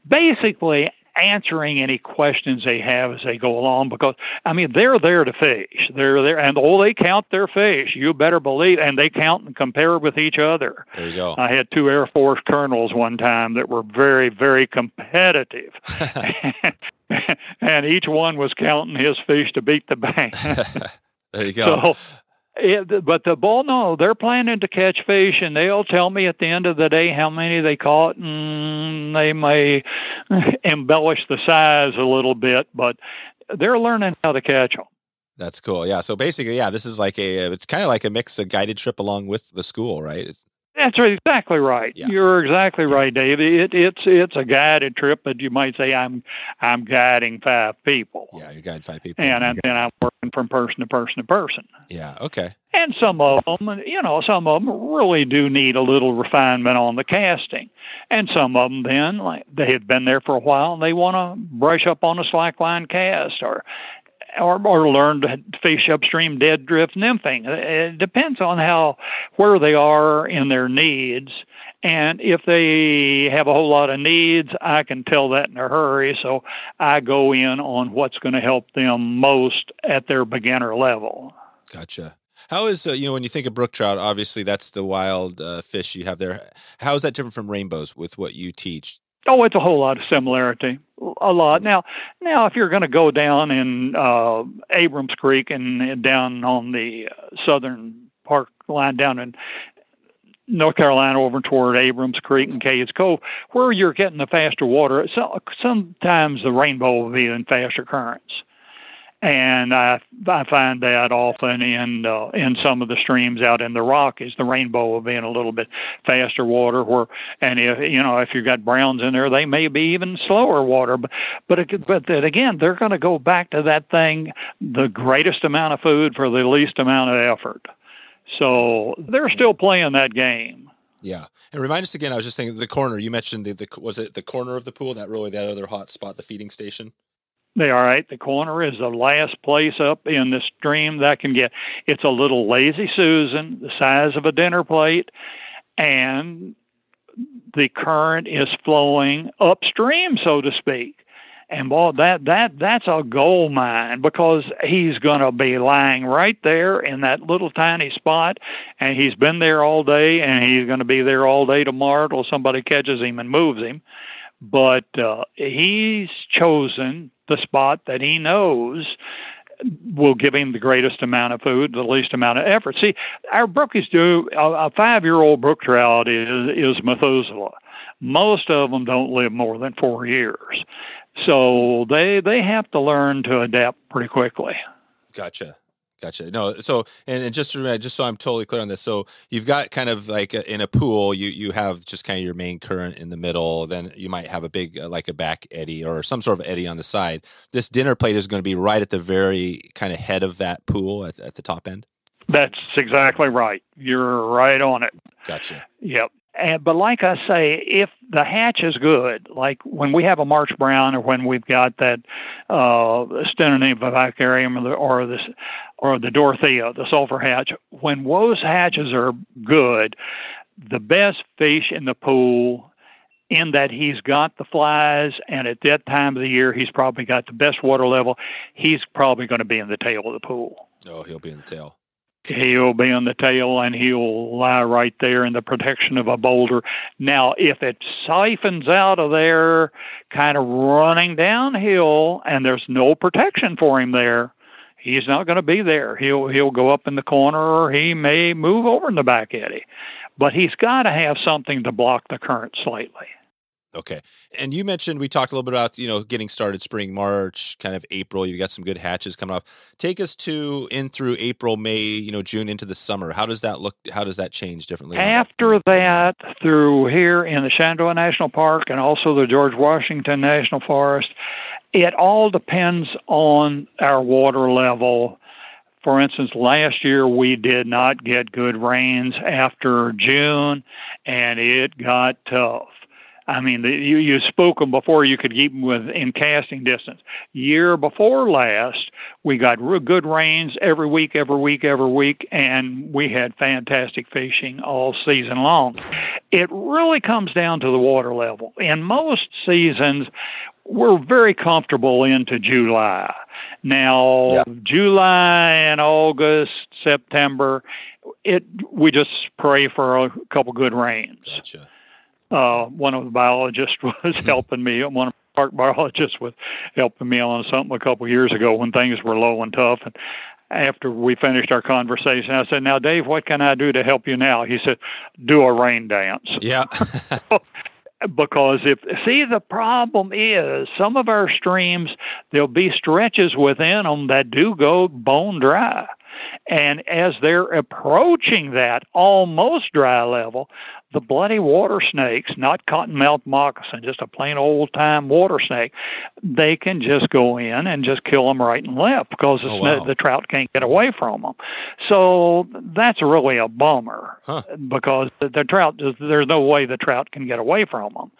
Basically, answering any questions they have as they go along because I mean they're there to fish. They're there and oh they count their fish. You better believe and they count and compare with each other. There you go. I had two Air Force colonels one time that were very, very competitive. and each one was counting his fish to beat the bank. there you go. So it, but the bull, no, they're planning to catch fish, and they'll tell me at the end of the day how many they caught, and they may embellish the size a little bit, but they're learning how to catch them. That's cool. Yeah. So basically, yeah, this is like a, it's kind of like a mix, a guided trip along with the school, right? It's, that's exactly right. Yeah. You're exactly right, Dave. It, it's it's a guided trip, but you might say I'm I'm guiding five people. Yeah, you guide five people, and, and then I'm working from person to person to person. Yeah. Okay. And some of them, you know, some of them really do need a little refinement on the casting, and some of them then, like they have been there for a while, and they want to brush up on a slackline cast, or or, or learn to fish upstream dead drift nymphing. It depends on how where they are in their needs. And if they have a whole lot of needs, I can tell that in a hurry. So I go in on what's going to help them most at their beginner level. Gotcha. How is uh, you know when you think of brook trout? Obviously, that's the wild uh, fish you have there. How is that different from rainbows with what you teach? Oh, it's a whole lot of similarity. A lot. Now, now, if you're going to go down in uh, Abrams Creek and, down on the uh, southern park line down in North Carolina over toward Abrams Creek and Cades Cove, where you're getting the faster water, so, sometimes the rainbow will be in faster currents and I I find that often in uh, in some of the streams out in the Rockies, the rainbow will be in a little bit faster water. Where and if you know if you've got browns in there, they may be even slower water. But but but again, they're going to go back to that thing: the greatest amount of food for the least amount of effort. So they're still playing that game. Yeah, and remind us again. I was just thinking the corner you mentioned. The, the was it the corner of the pool that really that other hot spot, the feeding station. They all right. The corner is the last place up in the stream that can get. It's a little lazy Susan, the size of a dinner plate, and the current is flowing upstream, so to speak. And boy, that that that's a gold mine because he's going to be lying right there in that little tiny spot, and he's been there all day, and he's going to be there all day tomorrow till somebody catches him and moves him. But uh, he's chosen the spot that he knows will give him the greatest amount of food, the least amount of effort. See, our brookies do a, a five-year-old brook trout is is Methuselah. Most of them don't live more than four years. So they they have to learn to adapt pretty quickly. Gotcha. Gotcha. No, so and, and just just so I'm totally clear on this, so you've got kind of like a, in a pool, you you have just kind of your main current in the middle. Then you might have a big uh, like a back eddy or some sort of eddy on the side. This dinner plate is going to be right at the very kind of head of that pool at, at the top end. That's exactly right. You're right on it. Gotcha. Yep. And, but like I say, if the hatch is good, like when we have a March Brown or when we've got that uh, Stenonema or the, or this or the Dorothea, the sulfur hatch, when those hatches are good, the best fish in the pool in that he's got the flies and at that time of the year he's probably got the best water level he's probably going to be in the tail of the pool. Oh he'll be in the tail he'll be on the tail and he'll lie right there in the protection of a boulder. Now, if it siphons out of there, kind of running downhill, and there's no protection for him there, he's not going to be there. He'll he'll go up in the corner, or he may move over in the back eddy, but he's got to have something to block the current slightly. Okay. And you mentioned we talked a little bit about, you know, getting started spring, March, kind of April. You've got some good hatches coming off. Take us to in through April, May, you know, June into the summer. How does that look? How does that change differently? After that, through here in the Shenandoah National Park and also the George Washington National Forest, it all depends on our water level. For instance, last year we did not get good rains after June and it got tough. I mean, the, you you spoke them before you could keep them within casting distance. Year before last, we got real good rains every week, every week, every week, and we had fantastic fishing all season long. It really comes down to the water level. In most seasons, we're very comfortable into July. Now, yeah. July and August, September, it we just pray for a couple good rains. Gotcha uh, one of the biologists was helping me. One of the park biologists was helping me on something a couple of years ago when things were low and tough. And after we finished our conversation, I said, "Now, Dave, what can I do to help you now?" He said, "Do a rain dance." Yeah. because if see the problem is some of our streams there'll be stretches within them that do go bone dry and as they're approaching that almost dry level, the bloody water snakes, not cottonmouth moccasin, just a plain old time water snake, they can just go in and just kill them right and left because the, oh, wow. the trout can't get away from them. So that's really a bummer huh. because the, the trout, there's no way the trout can get away from them.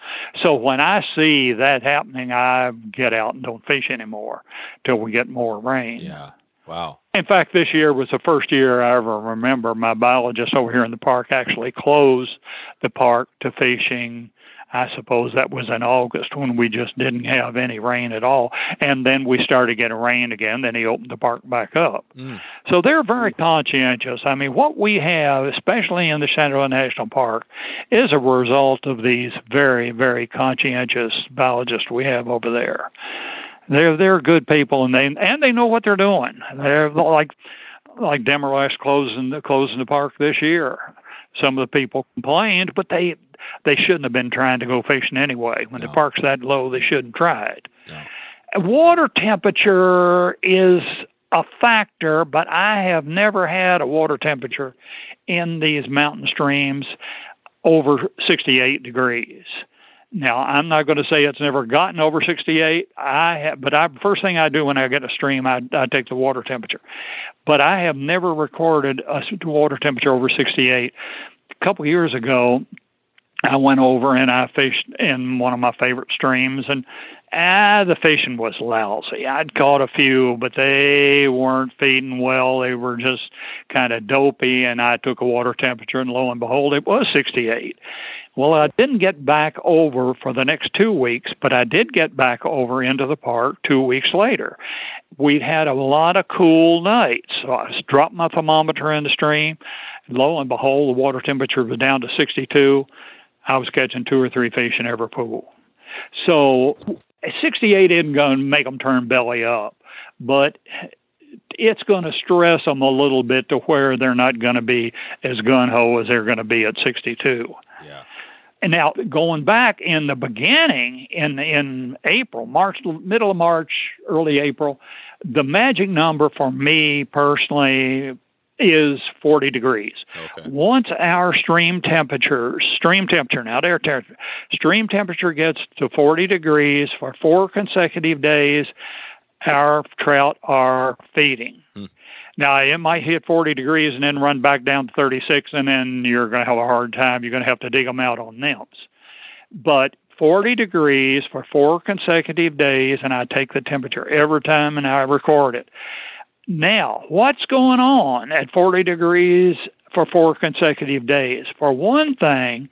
So when I see that happening, I get out and don't fish anymore till we get more rain. Yeah. Wow. In fact, this year was the first year I ever remember my biologist over here in the park actually closed the park to fishing. I suppose that was in August when we just didn't have any rain at all. And then we started getting rain again. Then he opened the park back up. Mm. So they're very conscientious. I mean, what we have, especially in the Shenandoah National Park, is a result of these very, very conscientious biologists we have over there they're they're good people and they and they know what they're doing. They're like like Demarest closing the closing the park this year. Some of the people complained, but they they shouldn't have been trying to go fishing anyway. When no. the park's that low, they shouldn't try it. No. Water temperature is a factor, but I have never had a water temperature in these mountain streams over 68 degrees. Now, I'm not going to say it's never gotten over 68. I have, but I first thing I do when I get a stream, I, I take the water temperature. But I have never recorded a water temperature over 68. A couple years ago, I went over and I fished in one of my favorite streams, and Ah, the fishing was lousy. I'd caught a few, but they weren't feeding well. They were just kind of dopey, and I took a water temperature, and lo and behold, it was 68. Well, I didn't get back over for the next two weeks, but I did get back over into the park two weeks later. We'd had a lot of cool nights. So I dropped my thermometer in the stream. Lo and behold, the water temperature was down to 62. I was catching two or three fish in every pool. So 68 isn't going to make them turn belly up, but it's going to stress them a little bit to where they're not going to be as gun ho as they're going to be at 62. Yeah. And now going back in the beginning in in April, March, middle of March, early April, the magic number for me personally is 40 degrees. Okay. Once our stream temperature, stream temperature, now air temperature, stream temperature gets to 40 degrees for four consecutive days, our trout are feeding. Hmm. Now it might hit 40 degrees and then run back down to 36, and then you're going to have a hard time. You're going to have to dig them out on nymphs. But 40 degrees for four consecutive days, and I take the temperature every time and I record it. Now, what's going on at 40 degrees for four consecutive days? For one thing,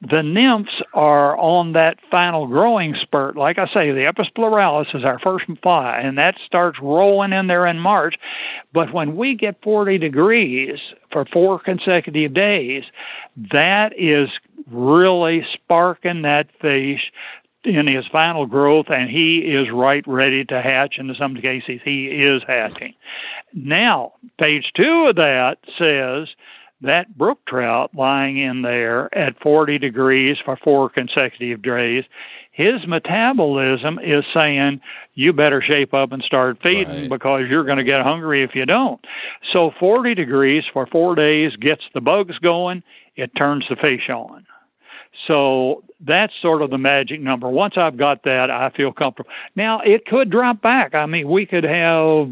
the nymphs are on that final growing spurt. Like I say, the Epeorus pleuralis is our first fly, and that starts rolling in there in March. But when we get 40 degrees for four consecutive days, that is really sparking that fish in his final growth, and he is right ready to hatch. In some cases, he is hatching. Now, page two of that says that brook trout lying in there at 40 degrees for four consecutive days, his metabolism is saying you better shape up and start feeding Right. because you're going to get hungry if you don't. So 40 degrees for four days gets the bugs going, it turns the fish on. So that's sort of the magic number. Once I've got that, I feel comfortable. Now it could drop back. I mean, we could have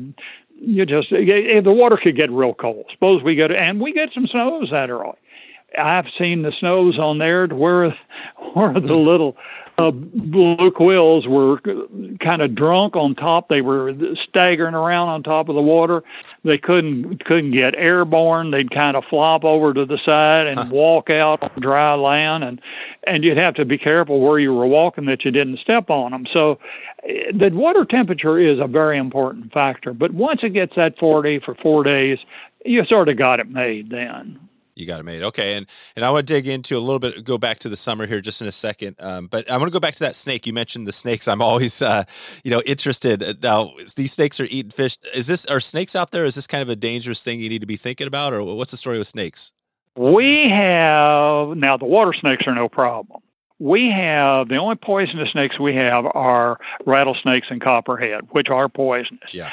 you just the water could get real cold. Suppose we get and we get some snows that early. I've seen the snows on there to where where the mm. little uh, blue quills were kind of drunk on top. They were staggering around on top of the water. They couldn't couldn't get airborne. They'd kind of flop over to the side and walk out on dry land, and and you'd have to be careful where you were walking that you didn't step on them. So eh, the water temperature is a very important factor. But once it gets that 40 for four days, you sort of got it made then. You got it made. Okay. And and I want to dig into a little bit, go back to the summer here just in a second. Um, but I want to go back to that snake. You mentioned the snakes. I'm always, uh, you know, interested. Uh, Now, these snakes are eating fish. Is this, are snakes out there? Is this kind of a dangerous thing you need to be thinking about? Or what's the story with snakes? We have now the water snakes are no problem. We have the only poisonous snakes we have are rattlesnakes and copperhead, which are poisonous. Yeah.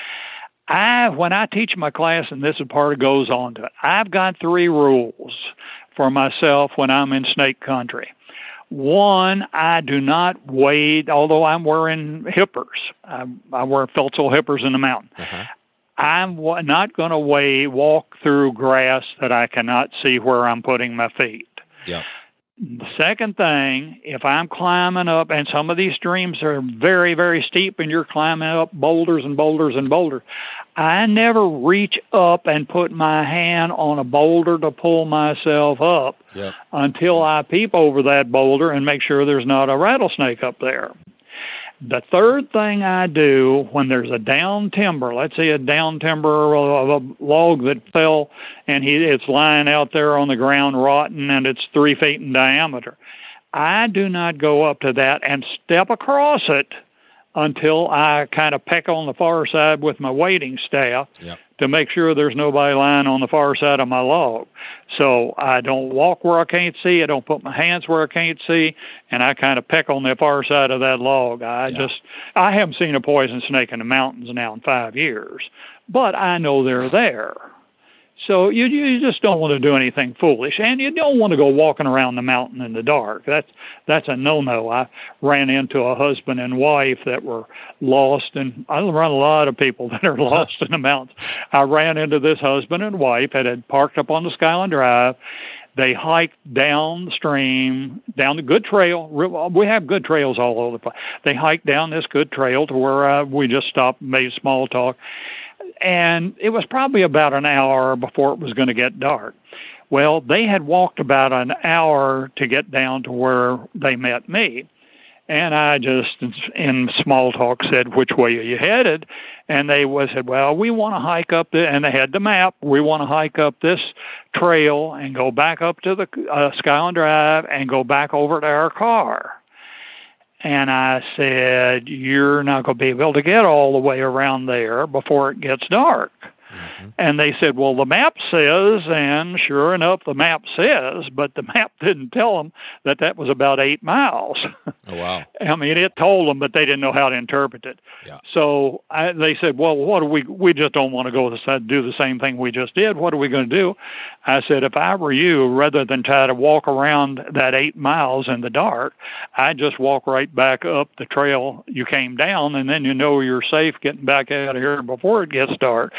I when I teach my class, and this is part of goes on to it. I've got three rules for myself when I'm in snake country. One, I do not wade, although I'm wearing hippers. I, I wear felt sole hippers in the mountain. Uh-huh. I'm wa- not going to wade, walk through grass that I cannot see where I'm putting my feet. Yep. The second thing, if I'm climbing up, and some of these streams are very, very steep, and you're climbing up boulders and boulders and boulders, I never reach up and put my hand on a boulder to pull myself up Yep. until I peep over that boulder and make sure there's not a rattlesnake up there. The third thing I do when there's a down timber, let's say a down timber of a log that fell and he, it's lying out there on the ground rotten and it's three feet in diameter, I do not go up to that and step across it until I kind of peck on the far side with my wading staff Yep. to make sure there's nobody lying on the far side of my log. So I don't walk where I can't see. I don't put my hands where I can't see, and I kind of peck on the far side of that log. I Yeah. just I haven't seen a poison snake in the mountains now in five years, but I know they're there. So you you just don't want to do anything foolish, and you don't want to go walking around the mountain in the dark. That's that's a no-no. I ran into a husband and wife that were lost, and I run a lot of people that are lost in the mountains. I ran into this husband and wife that had parked up on the Skyline Drive. They hiked down the stream, down the good trail. We have good trails all over the place. They hiked down this good trail to where uh, we just stopped and made small talk. And it was probably about an hour before it was going to get dark. Well, they had walked about an hour to get down to where they met me. And I just, in small talk, said, "Which way are you headed?" And they said, "Well, we want to hike up the," and they had the map. We want to hike up this trail and go back up to the uh, Skyline Drive and go back over to our car. And I said, "You're not going to be able to get all the way around there before it gets dark." Mm-hmm. And they said, well, the map says, and sure enough, the map says, but the map didn't tell them that that was about eight miles. Oh, wow. I mean, it told them, but they didn't know how to interpret it. Yeah. So I, they said, well, what do we, we just don't want to go to do the same thing we just did. What are we going to do? I said, if I were you, rather than try to walk around that eight miles in the dark, I'd just walk right back up the trail you came down, and then you know you're safe getting back out of here before it gets dark.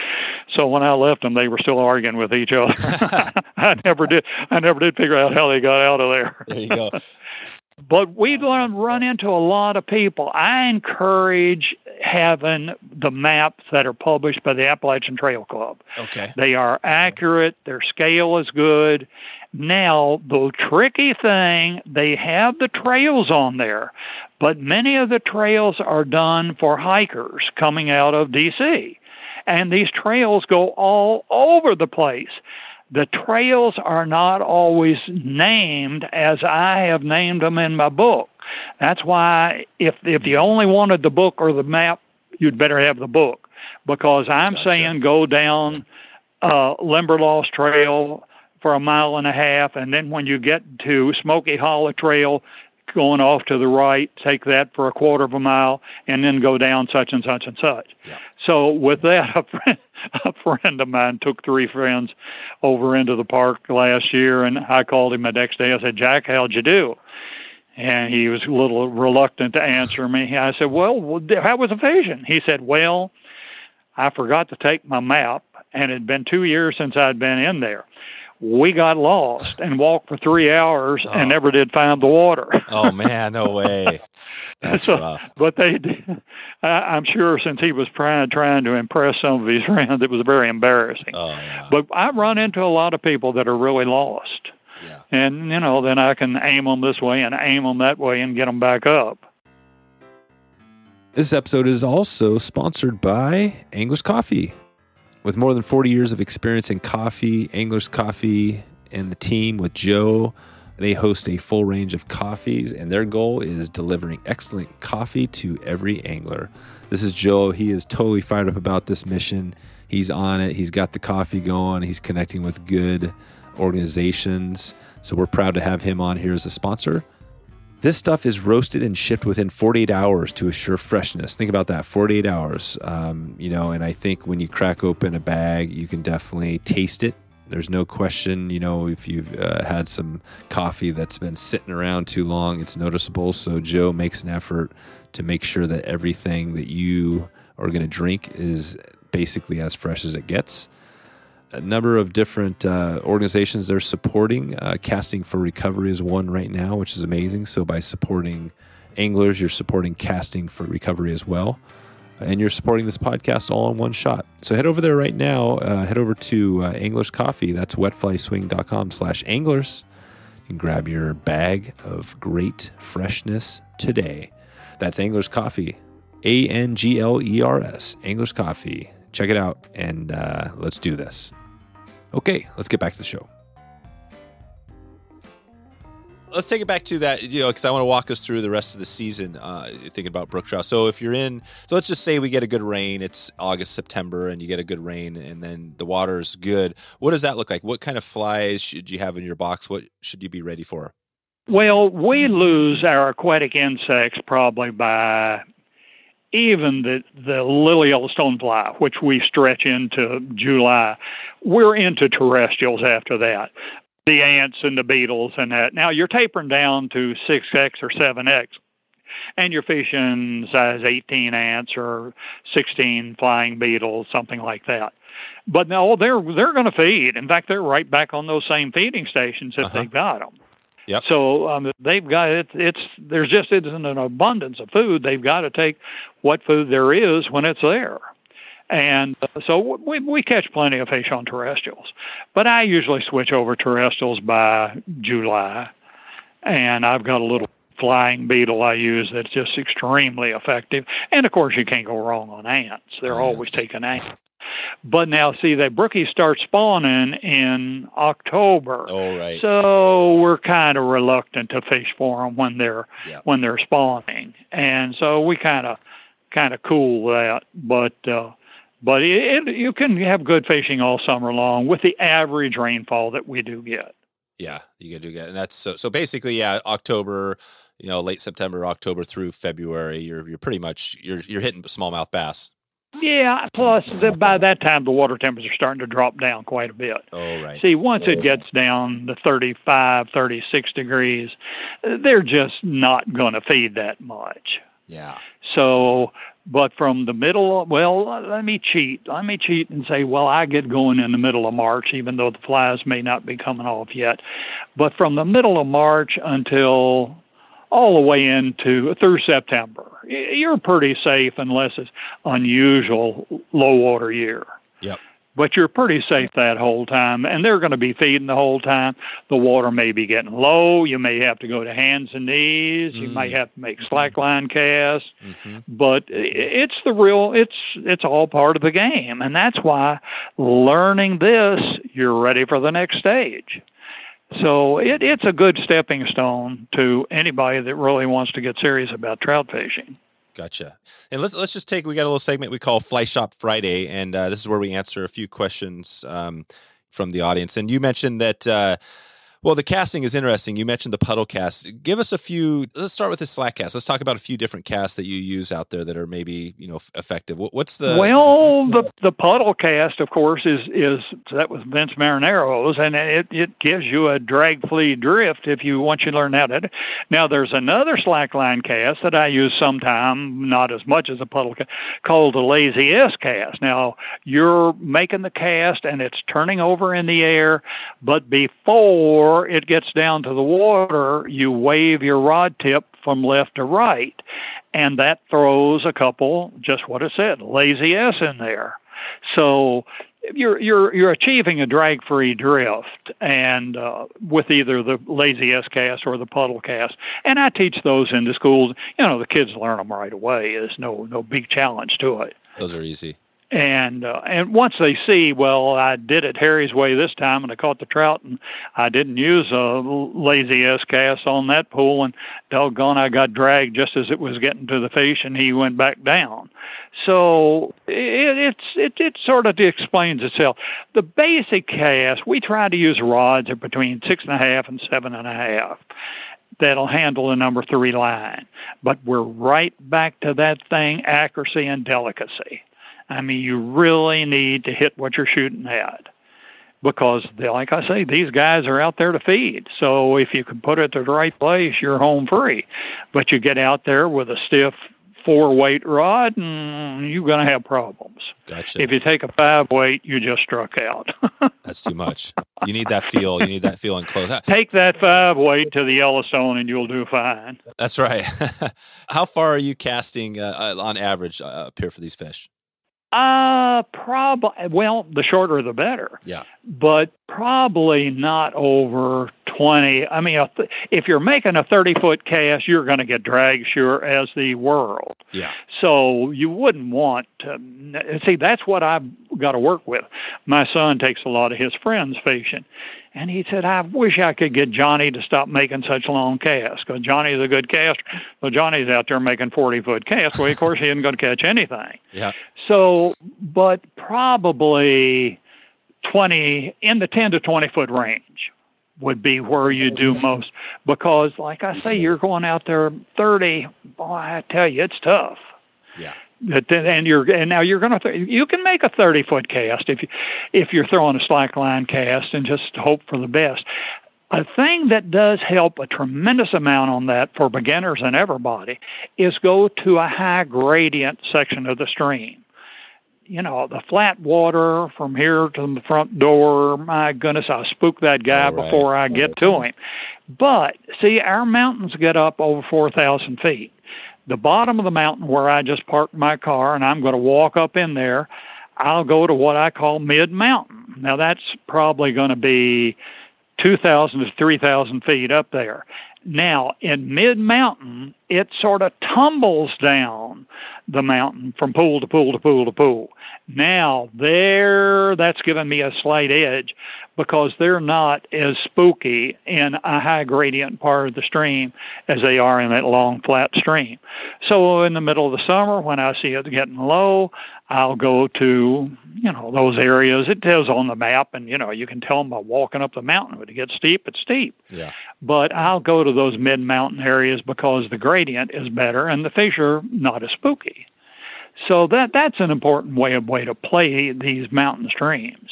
So when I left them, they were still arguing with each other. I never did. I never did figure out how they got out of there. There you go. but we run into a lot of people. I encourage having the maps that are published by the Appalachian Trail Club. Okay. They are accurate, their scale is good. Now, the tricky thing, they have the trails on there, but many of the trails are done for hikers coming out of DC. And these trails go all over the place. The trails are not always named as I have named them in my book. That's why if if you only wanted the book or the map, you'd better have the book because I'm gotcha. saying go down uh, Limberlost Trail for a mile and a half, and then when you get to Smoky Hollow Trail, going off to the right, take that for a quarter of a mile, and then go down such and such and such. Yeah. So with that, a friend, a friend of mine took three friends over into the park last year, and I called him the next day. I said, "Jack, how'd you do?" And he was a little reluctant to answer me. I said, "Well, how was the vision?" He said, "Well, I forgot to take my map, and it had been two years since I'd been in there." we got lost and walked for three hours oh. and never did find the water. oh man, no way. That's so, rough. But they, I, am sure, since he was trying trying to impress some of his friends, it was very embarrassing. Oh, yeah. But I run into a lot of people that are really lost, yeah. and you know, then I can aim them this way and aim them that way and get them back up. This episode is also sponsored by Anglers Coffee. With more than 40 years of experience in coffee, Anglers Coffee and the team with Joe, they host a full range of coffees, and their goal is delivering excellent coffee to every angler. This is Joe. He is totally fired up about this mission. He's on it. He's got the coffee going. He's connecting with good organizations. So we're proud to have him on here as a sponsor. This stuff is roasted and shipped within 48 hours to assure freshness. Think about that 48 hours. Um, you know, and I think when you crack open a bag, you can definitely taste it. There's no question, you know, if you've uh, had some coffee that's been sitting around too long, it's noticeable. So Joe makes an effort to make sure that everything that you are going to drink is basically as fresh as it gets a number of different uh, organizations they're supporting. Uh, Casting for Recovery is one right now, which is amazing. So by supporting anglers, you're supporting Casting for Recovery as well. And you're supporting this podcast all in one shot. So head over there right now. Uh, head over to uh, Anglers Coffee. That's wetflyswing.com slash anglers. Can grab your bag of great freshness today. That's Anglers Coffee. A N G L E R S. Anglers Coffee. Check it out and uh, let's do this. Okay, let's get back to the show. Let's take it back to that, you know, because I want to walk us through the rest of the season, uh, thinking about brook trout. So if you're in, so let's just say we get a good rain, it's August, September, and you get a good rain, and then the water's good. What does that look like? What kind of flies should you have in your box? What should you be ready for? Well, we lose our aquatic insects probably by even the, the lily yellow stonefly, which we stretch into July, we're into terrestrials after that. The ants and the beetles and that. Now you're tapering down to 6x or 7x, and you're fishing size 18 ants or 16 flying beetles, something like that. But no, they're they're going to feed. In fact, they're right back on those same feeding stations if Uh-huh. they've got them. Yep. So um, they've got it. It's there's just isn't an abundance of food. They've got to take what food there is when it's there. And uh, so we we catch plenty of fish on terrestrials, but I usually switch over terrestrials by July, and I've got a little flying beetle I use that's just extremely effective. And of course, you can't go wrong on ants. They're always taking ants. But now, see, the brookies start spawning in October. Oh, right. So we're kind of reluctant to fish for them when they're Yeah. when they're spawning, and so we kind of kind of cool that. But uh, but it, it, you can have good fishing all summer long with the average rainfall that we do get. Yeah, you to get, and that's so. So basically, yeah, October, you know, late September, October through February, you're you're pretty much you're you're hitting smallmouth bass. Yeah. Plus, the, by that time, the water temperatures are starting to drop down quite a bit. Oh, right. See, once it gets down to 35, 36 degrees, they're just not going to feed that much. Yeah. So, but from the middle, of, well, let me cheat. Let me cheat and say, well, I get going in the middle of March, even though the flies may not be coming off yet. But from the middle of March until all the way into through September, you're pretty safe unless it's unusual low water year. Yep. But you're pretty safe that whole time, and they're going to be feeding the whole time. The water may be getting low. You may have to go to hands and knees. You Mm. may have to make slackline casts hmm but it's the real it's it's all part of the game and that's why learning this you're ready for the next stage so it, it's a good stepping stone to anybody that really wants to get serious about trout fishing Gotcha. And let's let's just take we got a little segment we call Fly Shop Friday, and uh, this is where we answer a few questions um, from the audience. And you mentioned that. Uh, well, the casting is interesting. You mentioned the puddle cast. Give us a few. Let's start with the slack cast. Let's talk about a few different casts that you use out there that are maybe you know effective. What's the well the the puddle cast of course is is that was vince marinaro's and it it gives you a drag flea drift if you once you learn how to now there's another slack line cast that i use sometime not as much as a puddle cast called a lazy s cast now you're making the cast and it's turning over in the air but before it gets down to the water you wave your rod tip from left to right and that throws a couple just what it said lazy s in there. So you're you're you're achieving a drag free drift and uh, with either the lazy s cast or the puddle cast. And i teach those in the schools. You know the kids learn them right away. There's no no big challenge to it. Those are easy. And uh, and once they see, well, I did it Harry's way this time, and I caught the trout, and I didn't use a lazy S cast on that pool, and doggone, I got dragged just as it was getting to the fish, and he went back down. So it, it's it it sort of explains itself. The basic cast, we try to use rods of between six and a half and seven and a half that'll handle the number three line. But we're right back to that thing accuracy and delicacy. I mean, you really need to hit what you're shooting at because, they, like I say, these guys are out there to feed. So if you can put it to the right place, you're home free. But you get out there with a stiff four weight rod, and you're going to have problems. Gotcha. If you take a five weight, you just struck out. That's too much. You need that feel. You need that feel in close. take that five weight to the Yellowstone, and you'll do fine. That's right. How far are you casting uh, uh, on average uh, up here for these fish? Uh, probably. Well, the shorter the better. Yeah. But probably not over twenty. I mean, if you're making a thirty foot cast, you're going to get drag sure as the world. Yeah. So you wouldn't want to see. That's what I've got to work with. My son takes a lot of his friends fishing, and he said, "I wish I could get Johnny to stop making such long casts because Johnny's a good caster. Well, Johnny's out there making forty foot casts. Well, of course, he isn't going to catch anything. Yeah. So, but probably 20 in the 10 to 20 foot range would be where you do most because like I say you're going out there 30 boy I tell you it's tough Yeah. And you're and now you're going to th- you can make a 30 foot cast if you if you're throwing a slack line cast and just hope for the best a thing that does help a tremendous amount on that for beginners and everybody is go to a high gradient section of the stream you know, the flat water from here to the front door. My goodness, I'll spook that guy right. before I get to him. But see, our mountains get up over 4,000 feet. The bottom of the mountain where I just parked my car, and I'm going to walk up in there, I'll go to what I call mid mountain. Now, that's probably going to be 2,000 to 3,000 feet up there. Now, in mid mountain, it sort of tumbles down the mountain from pool to pool to pool to pool. Now, there, that's given me a slight edge because they're not as spooky in a high gradient part of the stream as they are in that long flat stream. So in the middle of the summer, when I see it getting low, I'll go to, you know, those areas. It tells on the map, and, you know, you can tell them by walking up the mountain. When it gets steep, it's steep. Yeah. But I'll go to those mid mountain areas because the gradient is better and the fish are not as spooky. So that that's an important way of way to play these mountain streams.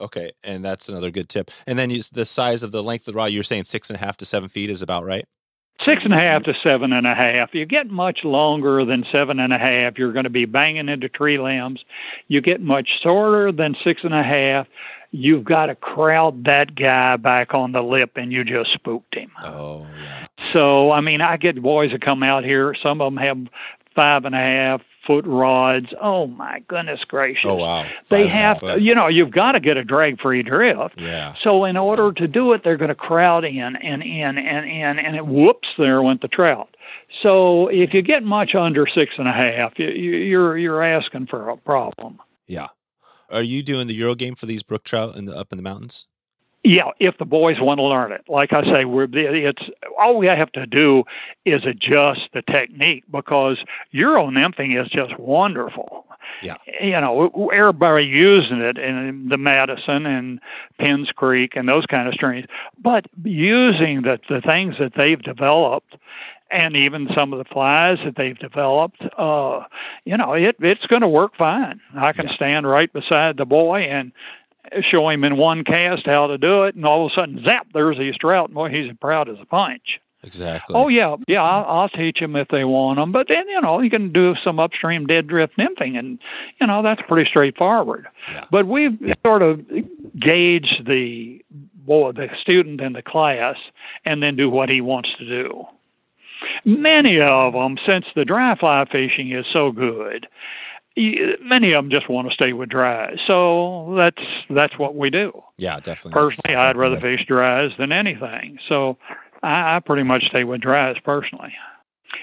Okay, and that's another good tip. And then you, the size of the length of the rod, you're saying six and a half to seven feet is about right. Six and a half to seven and a half. You get much longer than seven and a half, you're going to be banging into tree limbs. You get much shorter than six and a half, you've got to crowd that guy back on the lip and you just spooked him. Oh, yeah. So, I mean, I get boys that come out here, some of them have five and a half foot rods. Oh, my goodness gracious. Oh, wow. They Five and a half have, to, you know, you've got to get a drag free drift. Yeah. So in order to do it, they're going to crowd in and in and in, and it whoops, there went the trout. So if you get much under six and a half, you, you- you're you're asking for a problem. Yeah. Are you doing the Euro game for these brook trout in the, up in the mountains? Yeah, if the boys want to learn it, like I say, we're it's all we have to do is adjust the technique because Euro nymphing is just wonderful. Yeah. you know, everybody using it in the Madison and Penns Creek and those kind of streams, but using the the things that they've developed and even some of the flies that they've developed, uh, you know, it it's going to work fine. I can Yeah. stand right beside the boy and show him in one cast how to do it, and all of a sudden, zap! There's his trout. Boy, he's proud as a punch. Exactly. Oh yeah, yeah. I'll, I'll teach them if they want them, but then you know you can do some upstream dead drift nymphing, and you know that's pretty straightforward. Yeah. But we've sort of gauged the boy, the student in the class, and then do what he wants to do. Many of them, since the dry fly fishing is so good, many of them just want to stay with dry. So that's that's what we do. Yeah, definitely. Personally, I'd rather fish dries than anything. So I, I pretty much stay with dries personally.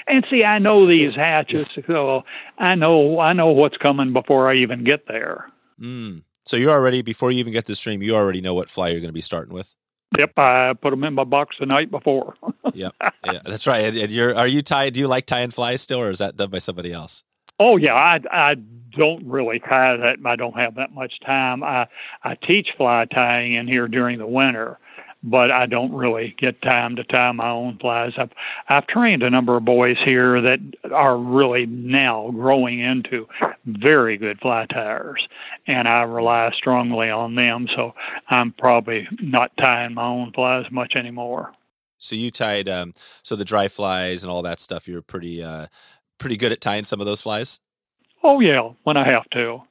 And see, I know these hatches, so I know I know what's coming before I even get there. Mm. So you're already before you even get to the stream, you already know what fly you're going to be starting with. Yep, I put them in my box the night before. yep, yeah, that's right. And, and you're are you tie? Do you like tying flies still, or is that done by somebody else? Oh yeah, I I don't really tie that. I don't have that much time. I I teach fly tying in here during the winter, but I don't really get time to tie my own flies. I've I've trained a number of boys here that are really now growing into very good fly tiers, and I rely strongly on them. So I'm probably not tying my own flies much anymore. So you tied um so the dry flies and all that stuff. You're pretty uh pretty good at tying some of those flies. Oh yeah, when I have to.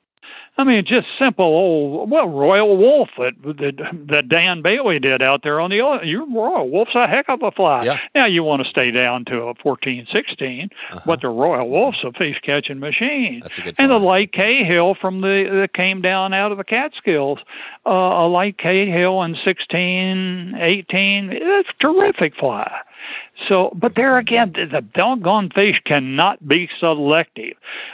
I mean, just simple old well, Royal Wulff that that, that Dan Bailey did out there on the other. You Royal Wulff's a heck of a fly. Yeah. Now you want to stay down to a 14, 16, Uh-huh. but the Royal Wulff's a fish catching machine. That's a good. And the light Cahill from the that came down out of the Catskills, uh, a light Cahill in 16, 18, it's a terrific fly. So, but there again, the doggone fish cannot be selective.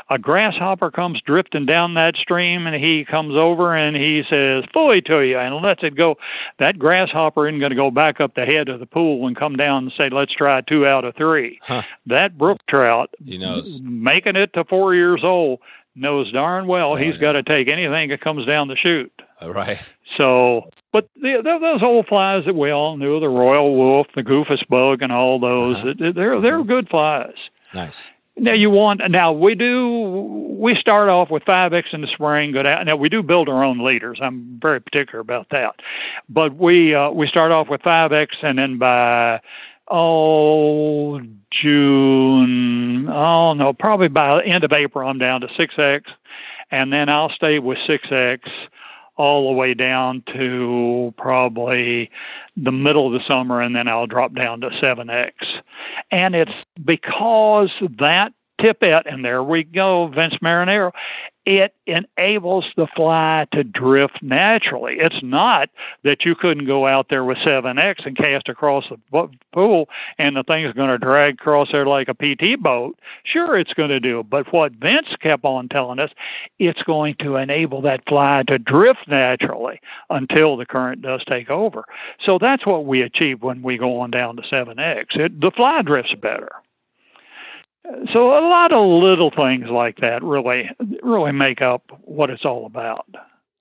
A grasshopper comes drifting down that stream, and he comes over and he says "Fully to you" and lets it go. That grasshopper isn't going to go back up the head of the pool and come down and say, "Let's try two out of three. Huh. That brook trout, He knows. making it to four years old, knows darn well Oh, he's yeah. got to take anything that comes down the chute. All right. So, but the, the, those old flies that we all knew, the royal wulff, the goofus bug, and all those, Uh-huh. they- they're they're good flies. Nice. Now you want now we do we start off with five X in the spring. Go down. Now we do build our own leaders. I'm very particular about that, but we uh, we start off with five X, and then by oh June, oh no, probably by the end of April, I'm down to six X, and then I'll stay with 6X all the way down to probably the middle of the summer, and then I'll drop down to 7X. And it's because that tippet, and there we go, Vince Marinaro, it enables the fly to drift naturally. It's not that you couldn't go out there with 7X and cast across the pool and the thing's going to drag across there like a PT boat. Sure, it's going to do. But what Vince kept on telling us, it's going to enable that fly to drift naturally until the current does take over. So that's what we achieve when we go on down to 7X. It, the fly drifts better. So a lot of little things like that really really make up what it's all about.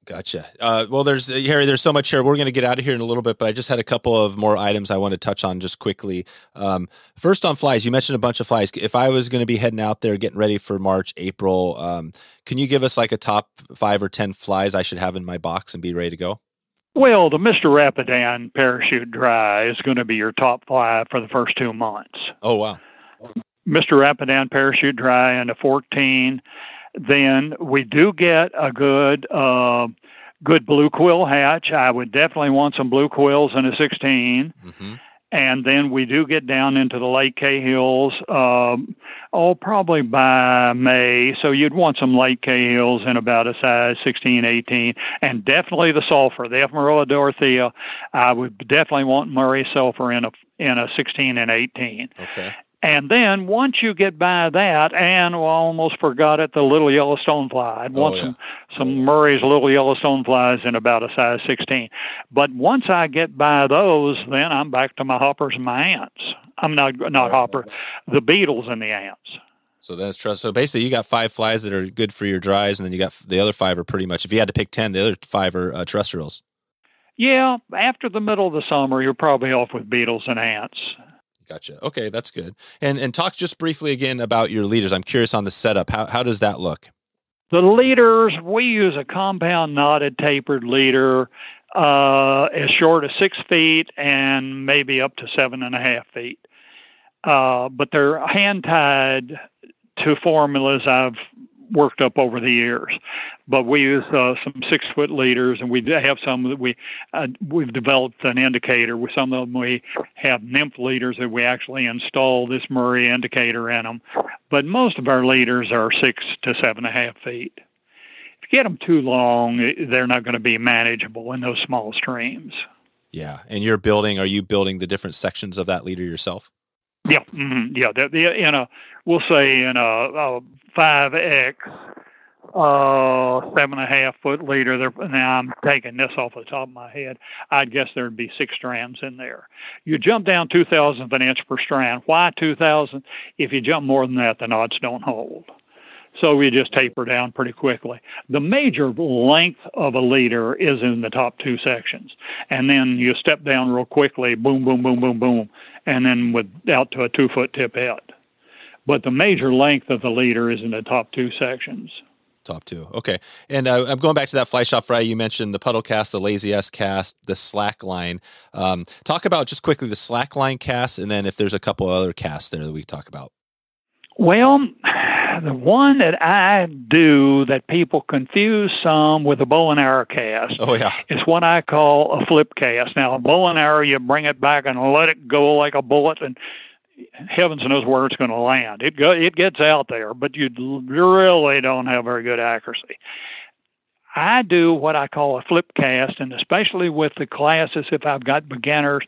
Gotcha. Uh, well, there's uh, Harry. There's so much here. We're going to get out of here in a little bit, but I just had a couple of more items I want to touch on just quickly. Um, first, on flies, you mentioned a bunch of flies. If I was going to be heading out there, getting ready for March, April, um, can you give us like a top five or ten flies I should have in my box and be ready to go? Well, the Mr. Rapidan Parachute Dry is going to be your top fly for the first two months. Oh wow! Mr. Rapidan parachute dry into 14. Then we do get a good uh, good blue quill hatch. I would definitely want some blue quills in a 16. Mm-hmm. And then we do get down into the Light Cahills, um, oh, probably by May. So you'd want some Light Cahills in about a size 16, 18, and definitely the sulfur, the Ephemerella dorothea. I would definitely want Murray sulfur in a in a 16 and 18. Okay. And then once you get by that, and well, I almost forgot it, the little yellow stonefly. I'd want oh, yeah. some some Murray's little yellow stoneflies in about a size 16. But once I get by those, then I'm back to my hoppers and my ants. I'm not not hopper, the beetles and the ants. So that's trust. So basically, you got five flies that are good for your dries, and then you got the other five are pretty much. If you had to pick ten, the other five are uh, terrestrials. Yeah, after the middle of the summer, you're probably off with beetles and ants. Gotcha. Okay, that's good. And and talk just briefly again about your leaders. I'm curious on the setup. How how does that look? The leaders, we use a compound knotted tapered leader uh, as short as six feet and maybe up to seven and a half feet. Uh, but they're hand tied to formulas I've worked up over the years. But we use uh, some six foot leaders, and we have some that we uh, we've developed an indicator. With some of them, we have nymph leaders that we actually install this Murray indicator in them. But most of our leaders are six to seven and a half feet. If you get them too long, they're not going to be manageable in those small streams. Yeah, and you're building. Are you building the different sections of that leader yourself? Yeah, mm-hmm, yeah. The, the, in a we'll say in a, a 5X uh, seven and a half foot leader. There, now I'm taking this off the top of my head. I'd guess there'd be six strands in there. You jump down two thousandth of an inch per strand. Why two thousand? If you jump more than that, the knots don't hold. So we just taper down pretty quickly. The major length of a leader is in the top two sections, and then you step down real quickly, boom, boom, boom, boom, boom, and then with out to a two foot tippet but the major length of the leader is in the top two sections. Top two. Okay. And uh, I'm going back to that fly shop fry. You mentioned the puddle cast, the lazy S cast, the slack line. Um, talk about just quickly the slack line cast, and then if there's a couple other casts there that we talk about. Well, the one that I do that people confuse some with a bow and arrow cast oh, yeah. is what I call a flip cast. Now, a bow and arrow, you bring it back and let it go like a bullet, and heavens knows where it's going to land. It go, it gets out there, but you really don't have very good accuracy. I do what I call a flip cast, and especially with the classes, if I've got beginners,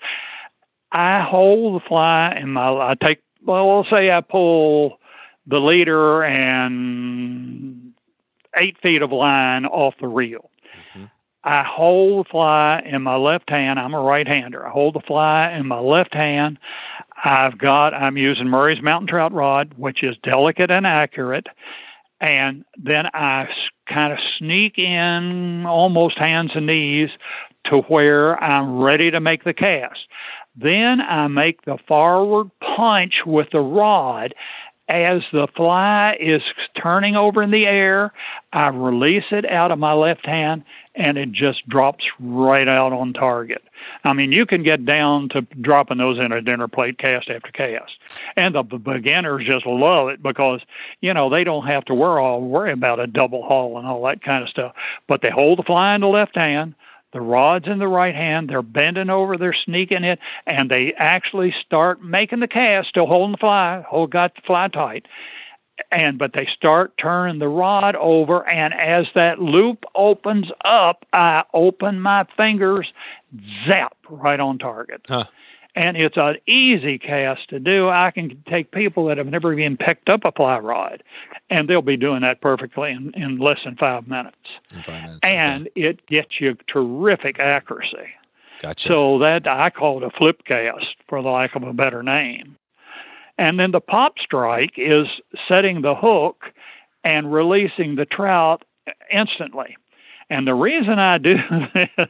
I hold the fly and my I take well, let's say I pull the leader and eight feet of line off the reel. Mm-hmm. I hold the fly in my left hand. I'm a right hander. I hold the fly in my left hand. I've got, I'm using Murray's Mountain Trout Rod, which is delicate and accurate. And then I kind of sneak in almost hands and knees to where I'm ready to make the cast. Then I make the forward punch with the rod as the fly is turning over in the air, I release it out of my left hand and it just drops right out on target. I mean, you can get down to dropping those in a dinner plate cast after cast. And the beginners just love it because, you know, they don't have to worry, all, worry about a double haul and all that kind of stuff. But they hold the fly in the left hand, the rod's in the right hand, they're bending over, they're sneaking it, and they actually start making the cast, still holding the fly, hold got the fly tight. And but they start turning the rod over. And as that loop opens up i open my fingers zap right on target. Huh. And it's an easy cast to do. I can take people that have never even picked up a fly rod and they'll be doing that perfectly in, in less than five minutes, five minutes and okay. it gets you terrific accuracy. Gotcha. So that i call it a flip cast for the lack of a better name. And then the pop strike is setting the hook and releasing the trout instantly. And the reason I do this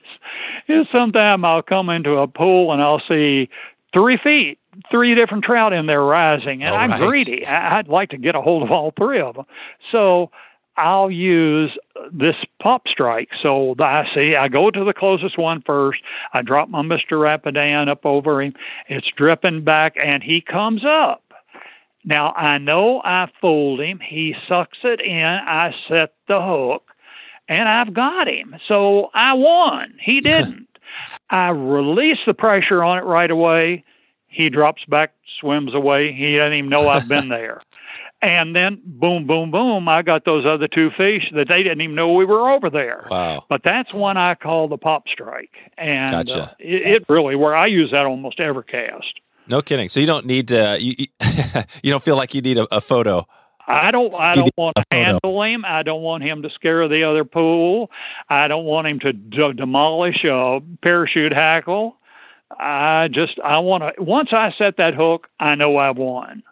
is sometimes I'll come into a pool and I'll see three feet, three different trout in there rising, and All I'm right. greedy. I'd like to get a hold of all three of them. So I'll use this pop strike. So I see, I go to the closest one first. I drop my Mr. Rapidan up over him. It's dripping back, and he comes up. Now I know I fooled him. He sucks it in. I set the hook, and I've got him. So I won. He didn't. I release the pressure on it right away. He drops back, swims away. He doesn't even know I've been there. And then boom, boom, boom, I got those other two fish that they didn't even know we were over there. wow But that's one I call the pop strike. And Gotcha. uh, it, it really, where I use that almost every cast. no kidding so you don't need to you, you, you don't feel like you need a, a photo I don't. I don't want to handle him. I don't want him to scare the other pool. I don't want him to d- demolish a parachute hackle. I just. I want to. Once I set that hook, I know I've won.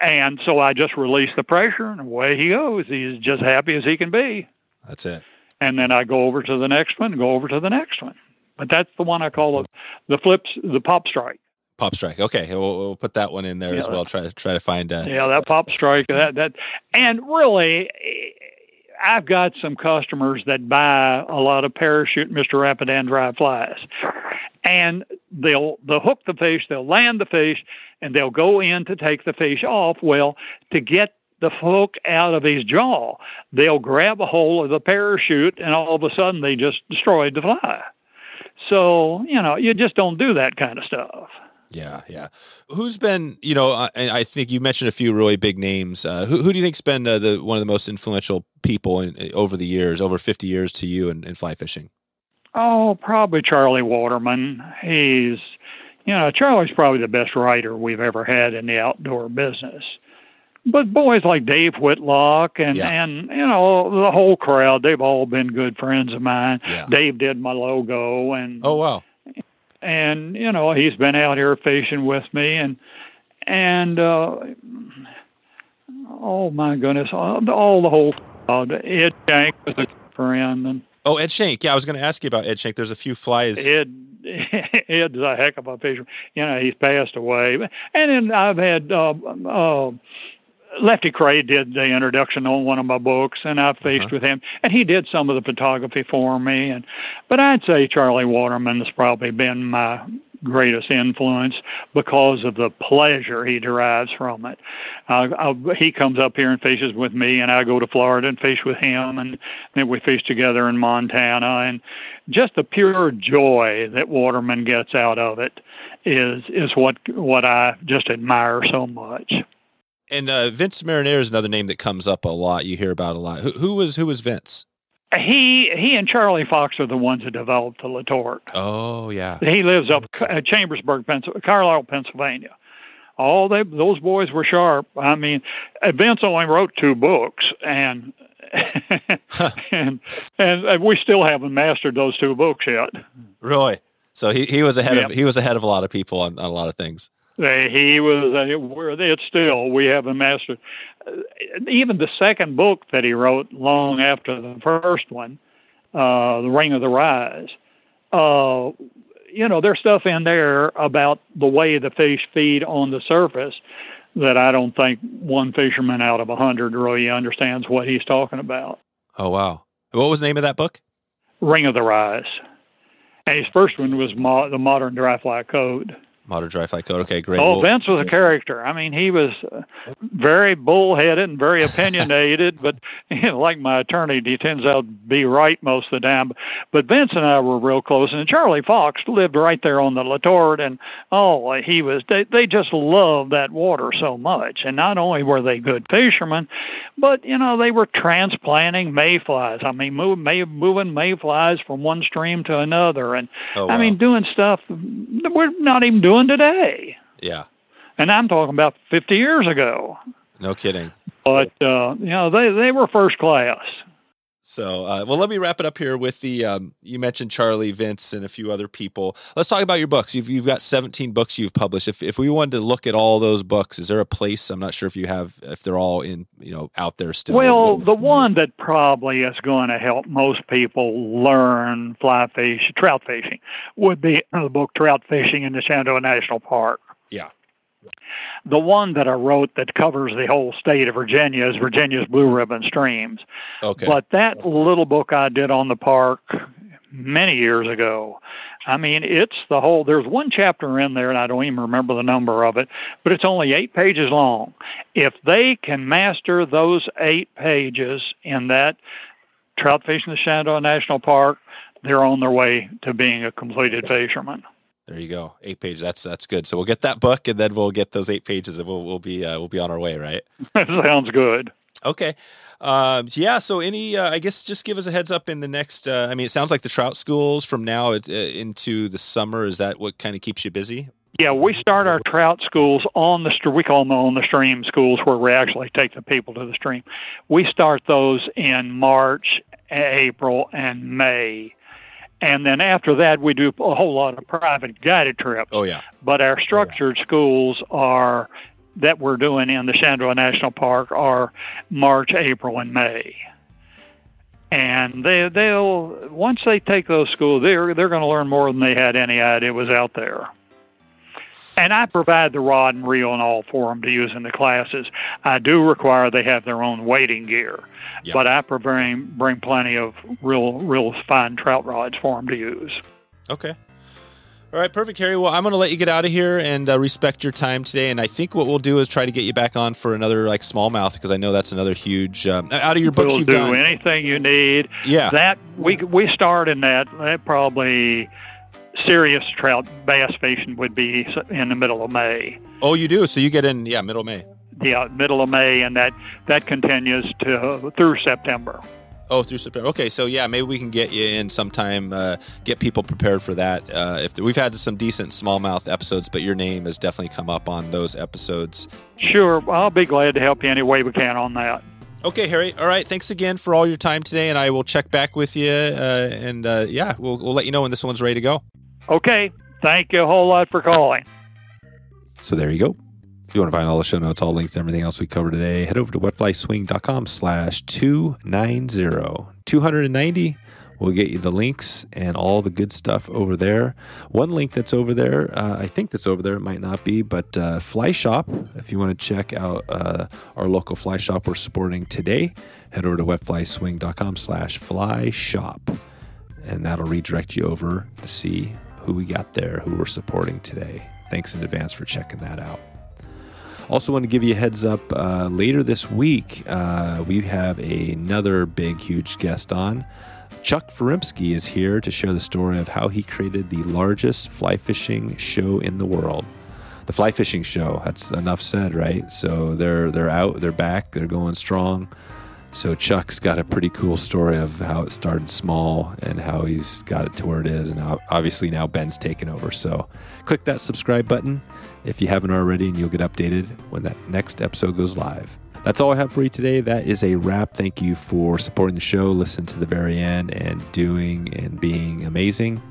And so I just release the pressure, and away he goes. He's just happy as he can be. that's it And then I go over to the next one, go over to the next one. But that's the one I call the, the flips, the pop strike. Pop strike okay we'll, we'll put that one in there as well try to try to find uh, Yeah, that pop strike, that that, and really, I've got some customers that buy a lot of parachute Mr. Rapidan dry flies, and they'll they'll hook the fish, they'll land the fish, and they'll go in to take the fish off. Well, to get the hook out of his jaw, they'll grab a hold of the parachute, and all of a sudden they just destroyed the fly. So you know, you just don't do that kind of stuff. Yeah, yeah. Who's been, you know, uh, and I think you mentioned a few really big names. Uh, who, who do you think's been uh, the one of the most influential people in, over the years, over fifty years to you in, in fly fishing? Oh, probably Charlie Waterman. He's, you know, Charlie's probably the best writer we've ever had in the outdoor business. But boys like Dave Whitlock and Yeah. and you know the whole crowd, they've all been good friends of mine. Yeah. Dave did my logo, and Oh wow. And you know he's been out here fishing with me, and and uh, oh my goodness, all, all the whole crowd. Ed Shenk was a friend, and Oh, Ed Shenk. Yeah, I was going to ask you about Ed Shenk. There's a few flies. Ed Ed's a heck of a fisherman. You know, he's passed away. And then I've had uh, uh, Lefty Kreh did the introduction on one of my books, and I fished Uh-huh. with him, and he did some of the photography for me. And but I'd say Charlie Waterman has probably been my greatest influence because of the pleasure he derives from it. Uh, I, he comes up here and fishes with me, and I go to Florida and fish with him, and then we fish together in Montana, and just the pure joy that Waterman gets out of it is is what what I just admire so much. And uh, Vince Marinaro is another name that comes up a lot. You hear about a lot. Who, who was who was Vince? He he and Charlie Fox are the ones that developed the Letort. Oh yeah. He lives up uh, Chambersburg, Pennsylvania, Carlisle, Pennsylvania. All they those boys were sharp. I mean, uh, Vince only wrote two books, and and and we still haven't mastered those two books yet. Really? So he, he was ahead of he was ahead of a lot of people on, on a lot of things. They, he was. Uh, we're, it's still we haven't mastered. Uh, even the second book that he wrote, long after the first one, uh, "The Ring of the Rise." Uh, you know, there's stuff in there about the way the fish feed on the surface that I don't think one fisherman out of a hundred really understands what he's talking about. Oh wow! What was the name of that book? Ring of the Rise. And his first one was mo- the Modern Dry Fly Code. Modern Dry Fly Code. Okay, great. Oh, Well, Vince was a character. I mean, he was uh, very bullheaded and very opinionated, but you know, like my attorney, he tends out to be right most of the time. But Vince and I were real close, and Charlie Fox lived right there on the Letort, and oh, he was. They they just loved that water so much, and not only were they good fishermen, but you know they were transplanting mayflies. I mean, move, may, moving mayflies from one stream to another, and oh, I mean doing stuff we're not even doing today. yeah, And I'm talking about 50 years ago. no kidding. But uh, you know, they they were first class. So, uh, well, let me wrap it up here with the. Um, you mentioned Charlie, Vince, and a few other people. Let's talk about your books. You've you've got 17 books you've published. If if we wanted to look at all those books, is there a place? I'm not sure if you have if they're all in you know out there still. Well, the one that probably is going to help most people learn fly fish, trout fishing, would be the book Trout Fishing in the Shenandoah National Park. Yeah. The one that I wrote that covers the whole state of Virginia is Virginia's Blue Ribbon Streams. okay. But that little book I did on the park many years ago, I mean, it's the whole. There's one chapter in there, and I don't even remember the number of it, but it's only eight pages long. If they can master those eight pages in that trout fishing the Shenandoah National Park, they're on their way to being a completed fisherman. There you go. Eight pages. That's that's good. So we'll get that book, and then we'll get those eight pages, and we'll we'll be uh, we'll be on our way, right? that sounds good. Okay. Um, yeah. So any, uh, I guess, just give us a heads up in the next. Uh, I mean, it sounds like the trout schools from now uh, into the summer. Is that what kind of keeps you busy? Yeah, we start our trout schools on the we call them on the stream schools where we actually take the people to the stream. We start those in March, April, and May. And then after that, we do a whole lot of private guided trips. Oh yeah. But our structured schools are that we're doing in the Shenandoah National Park are March, April, and May. And they they'll once they take those schools, they're they're going to learn more than they had any idea was out there. And I provide the rod and reel and all for them to use in the classes. I do require they have their own wading gear, Yeah. but I bring bring plenty of real real fine trout rods for them to use. Okay. All right, perfect, Harry. Well, I'm going to let you get out of here and uh, respect your time today. And I think what we'll do is try to get you back on for another like smallmouth because I know that's another huge um, out of your books we'll you've do done. anything you need. Yeah. That we we start in that. That probably serious trout bass fishing would be in the middle of May. oh, you do. So you get in, yeah, middle of May. Yeah, middle of May, and that that continues to through September. Oh, through September. Okay, so yeah, maybe we can get you in sometime. Uh, get people prepared for that. Uh, if we've had some decent smallmouth episodes, but your name has definitely come up on those episodes. Sure, I'll be glad to help you any way we can on that. Okay, Harry. All right. Thanks again for all your time today, and I will check back with you. Uh, and uh, yeah, we'll we'll let you know when this one's ready to go. Okay, thank you a whole lot for calling. So there you go. If you want to find all the show notes, all links everything else we covered today, head over to wetflyswing.com slash 290. 290 will get you the links and all the good stuff over there. One link that's over there, uh, I think that's over there, it might not be, but uh, Fly Shop, if you want to check out uh, our local fly shop we're supporting today, head over to wetflyswing.com slash fly shop. And that'll redirect you over to see who we got there, who we're supporting today. Thanks in advance for checking that out. Also, want to give you a heads up uh, later this week, uh, we have another big, huge guest on. Chuck Furimsky is here to share the story of how he created the largest fly fishing show in the world. The fly fishing show. That's enough said, right? So they're they're out, they're back, they're going strong. So Chuck's got a pretty cool story of how it started small and how he's got it to where it is, and obviously now Ben's taken over. So click that subscribe button if you haven't already, and you'll get updated when that next episode goes live. That's all I have for you today. That is a wrap. Thank you for supporting the show, listen to the very end, and doing and being amazing.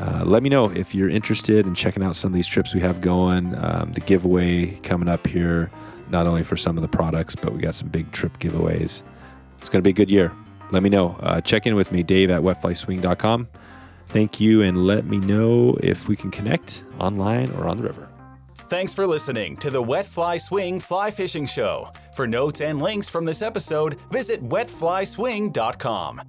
Uh, let me know if you're interested in checking out some of these trips we have going. Um, the giveaway coming up here, not only for some of the products, but we got some big trip giveaways. It's going to be a good year. Let me know. Uh, check in with me, Dave at wetflyswing.com. Thank you, and let me know if we can connect online or on the river. Thanks for listening to the Wet Fly Swing Fly Fishing Show. For notes and links from this episode, visit wetflyswing.com.